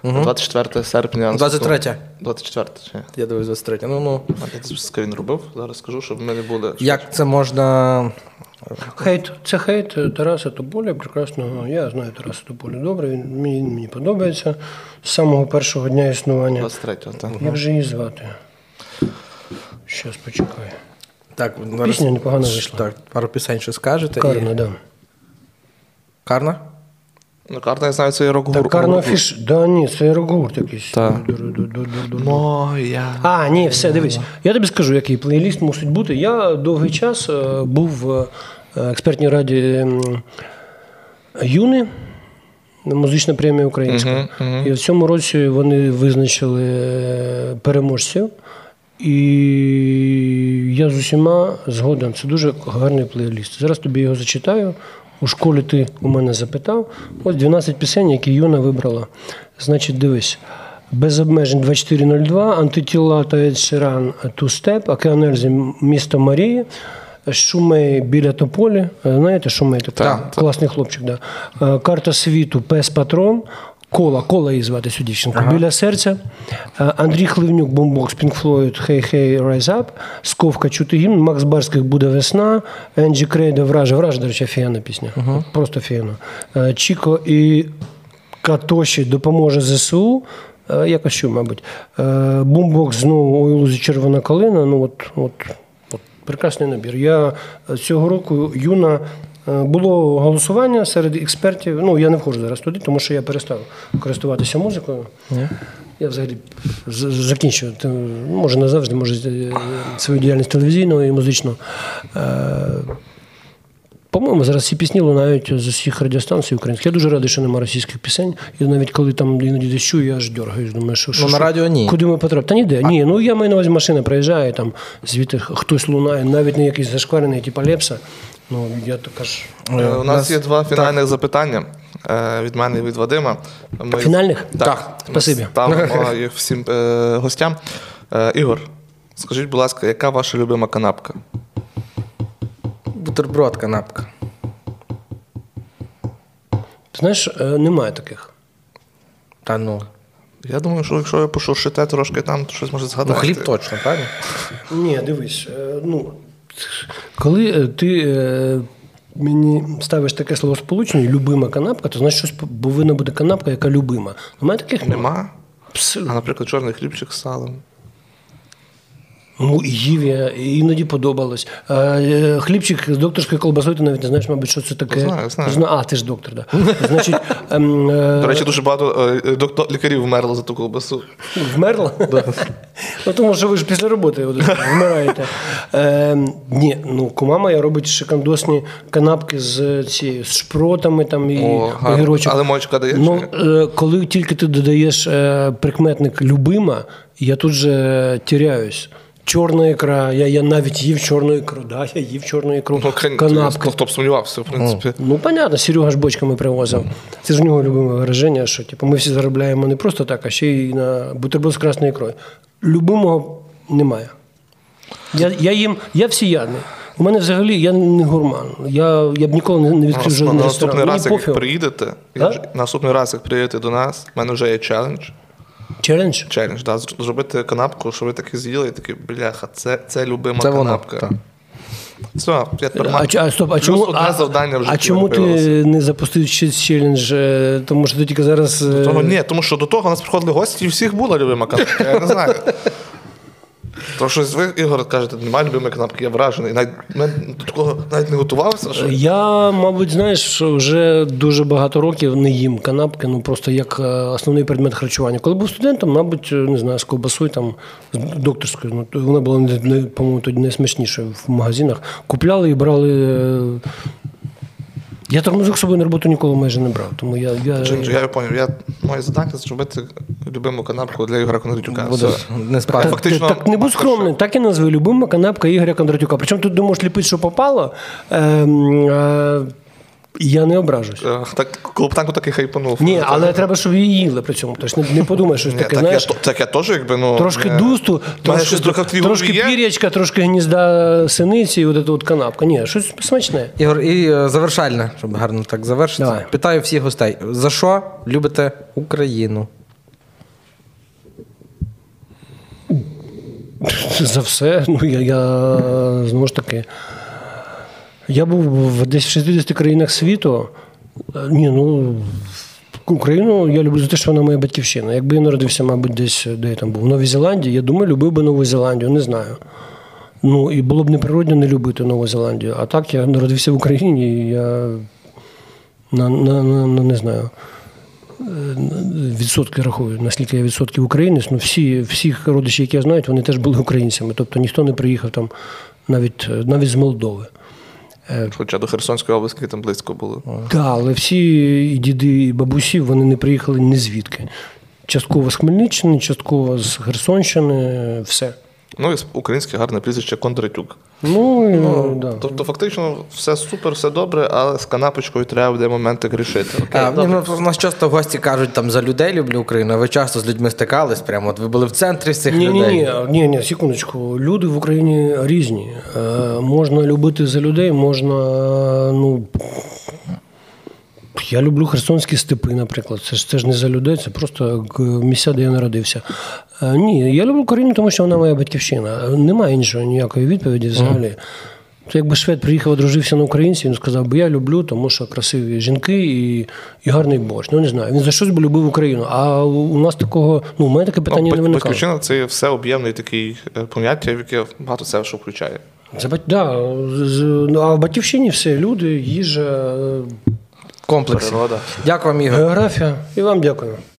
24 серпня. 23. 24 чи? Я дивлюсь 23. Ну, ну. А Я скрін робив, зараз скажу, щоб ми не були. Як це можна. Хейт, це хейт Тараса Тополя, прекрасного. Я знаю Тараса Тополя добре, він мені, мені подобається з самого першого дня існування. 23-го, так. Як же її звати? Щас почекай. Так, Пісня непогано вийшла. Так, пару пісень ще скажете. Карна, і... да. Карна? Ну, карта, я знаю, це є рок-гурт. Так, Карна Фіш. Да, ні, це рок-гурт якийсь. Так. Моя. А, ні, все, дивись. Я тобі скажу, який плейліст мусить бути. Я довгий час е, був в е, експертній раді Юни, музична премія українська. І в цьому році вони визначили е, переможців. І я з усіма згоден. Це дуже гарний плейліст. Зараз тобі його зачитаю. У школі ти у мене запитав. Ось 12 пісень, які Юна вибрала. Значить, дивись. Без обмежень 2402, антитіла та Ed Sheeran Two Step, Океан Ельзи місто Марії, Шумей біля Тополі. Знаєте, Шумей такий Так, класний хлопчик. Да. Карта світу, Пес Патрон. Кола, кола її звати цю дівчинку. Біля серця. Е, Андрій Хливнюк, бомбокс, Pink Floyd, Hey Hey Rise Up, Сковка Чути гімн, Макс Барських буде весна, Енджі Крейда Вража. Вража, до речі, офігенна пісня. Просто офігенна. Е, Чіко і Катоші допоможе ЗСУ. Е, Якось що, мабуть. Бумбокс знову Ілузі Червона калина. Ну, от, от, от, прекрасний набір. Я цього року юна. Е, Було голосування серед експертів. Ну, я не входжу зараз туди, тому що я перестав користуватися музикою. Я взагалі закінчую. Може, назавжди, може, е, свою діяльність телевізійну і музичну. Е, по-моєму, зараз ці пісні лунають з усіх радіостанцій українських. Я дуже радий, що немає російських пісень. І навіть коли там іноді десь чую, я аж дергаюсь. Думаю, що, що Ну, на радіо ні. Куди ми потрапили? Та ніде. Ні, ну я маю на увазі, машина проїжджає, там звідти хтось лунає, навіть не якийсь зашкварений, типу Лепса. Ну, я така ж. Е, У нас є два фінальних запитання е, від мене і від Вадима. Ми... Фінальних? Так. Спасибі. Ми Ставимо їх всім е, гостям. Е, Ігор, скажіть, будь ласка, яка ваша любима канапка? Бутерброд, канапка. Знаєш, е, немає таких. Та ну. Я думаю, що якщо ви пошуршите трошки там, то щось може Ну, згадати. хліб точно, правильно? Ні, дивись, е, ну, коли е, ти е, мені ставиш таке словосполучення, любима канапка, то значить щось повинна бути канапка, яка любима. Немає таких? Нема. А, наприклад, чорний хлібчик з салом. Ну, і їв я, і іноді подобалось. А, е, хлібчик з докторською колбасою, ти навіть не знаєш, мабуть, що це таке. Знаю, знаю. А, ти ж доктор. Да. Значить, ем, е, До речі, дуже багато е, доктор, лікарів вмерло за ту колбасу. Вмерла? ну, тому що ви ж після роботи от, вмираєте. Е, ні, ну, кума моя робить шикандосні канапки з цією, з шпротами там і О, огірочок. А лимончика даєш Ну, е, коли тільки ти додаєш е, прикметник любима, я тут же тіряюсь. Чорна ікра, я, я навіть їв чорну ікру, да, я їв чорну ікру, Ну, канапки. Хто б сумнівався, в принципі. Ну, понятно, Серега ж бочками привозив. Це ж в нього любиме вираження, що типу, ми всі заробляємо не просто так, а ще й на бутерброд з красною ікрою. Любимого немає. Я, я їм, я всіяний. У мене взагалі я не гурман. Я, я б ніколи не- відкрив На жодний наступний раз, Мені як пофіг. приїдете, наступний раз, як приїдете до нас, в мене вже є челендж. Челендж? Челендж, да, зробити канапку, що ви таки з'їли, і такі, бляха, це, це любима Це воно, канапка. так. Все, я тепер А, маю. а, стоп, а Плюс чому, одне а, завдання вже. а чому ти не запустив ще челендж? е, Тому що ти тільки зараз. До Того, ні, тому що до того у нас приходили гості, і всіх була любима канапка. Я не знаю. То щось ви, Ігор, кажете, немає любимої канапки, я вражений. Навіть до такого навіть не готувався. Що... Я, мабуть, знаєш, вже дуже багато років не їм канапки, ну просто як е, основний предмет харчування. Коли був студентом, мабуть, е, не знаю, з ковбасою там з докторською, ну вона була по-моєму, тоді найсмачнішою в магазинах. Купляли і брали. Я тормозок з собою на роботу ніколи майже не брав. Тому я, я, Джинджер, я поняв, я моє завдання зробити любиму канапку для Ігоря Кондратюка. Буде не спати. Фактично, так не будь скромним, так і назви любима канапка Ігоря Кондратюка. Причому тут можеш ліпити, що попало. Е, е, я не ображусь. Е, Так, Колоптанку таки хайпанув. Ні, але треба, щоб її їли при цьому. Тобто не, не подумай щось таке, так, знаєш. я, так я теж якби, ну... Трошки не- дусту, трошки, трохи трошки пір'ячка, трошки гнізда синиці і от ця от канапка. Ні, щось смачне. Ігор, і е, завершальне, щоб гарно так завершити. Давай. Питаю всіх гостей: за що любите Україну? За все. Ну, я, я знову ж таки. Я був в десь в 60 країнах світу. Е, Ні, ну. Україну я люблю за те, що вона моя батьківщина. Якби я народився, мабуть, десь де я там був, в Новій Зеландії, я думаю, любив би Нову Зеландію, не знаю. Ну, і було б неприродно не любити Нову Зеландію. А так я народився в Україні, і я на, на, на, на не знаю. е, Відсотки рахую, наскільки я відсотків українець. Ну, всі, всіх родичів, які я знаю, вони теж були українцями. Тобто ніхто не приїхав там навіть, навіть з Молдови. Хоча до Херсонської області там близько було. Так, але всі і діди, і бабусі вони не приїхали ні звідки. Частково з Хмельниччини, частково з Херсонщини, все. Ну і українське гарне прізвище Кондратюк. Ну, і, да. Тобто, фактично, все супер, все добре, але з канапочкою треба буде моменти грішити. Окей, А, ні, ну, у нас часто гості кажуть там за людей люблю Україну, а ви часто з людьми стикались прямо. От ви були в центрі з цих Ні, ні, людей. ні, ні, ні, секундочку. Люди в Україні різні. Е, можна любити за людей, можна. Ну, я люблю херсонські степи, наприклад. Це ж це ж не за людей, це просто місця, де я народився. Е, ні, я люблю Україну, тому що вона моя батьківщина. Немає іншої ніякої відповіді взагалі. Це якби швед приїхав, одружився на українці, він сказав, бо я люблю, тому що красиві жінки і, і гарний борщ. Ну не знаю. Він за щось би любив Україну. А у нас такого, ну, у мене таке питання Ну, не виникало. Батьківщина це все об'ємний такий е, поняття, в яке багато це що включає. Це да, ну, а в батьківщині все люди, їжа, е, Комплекс. Природа. Дякую вам, Ігор. географія. І вам дякую.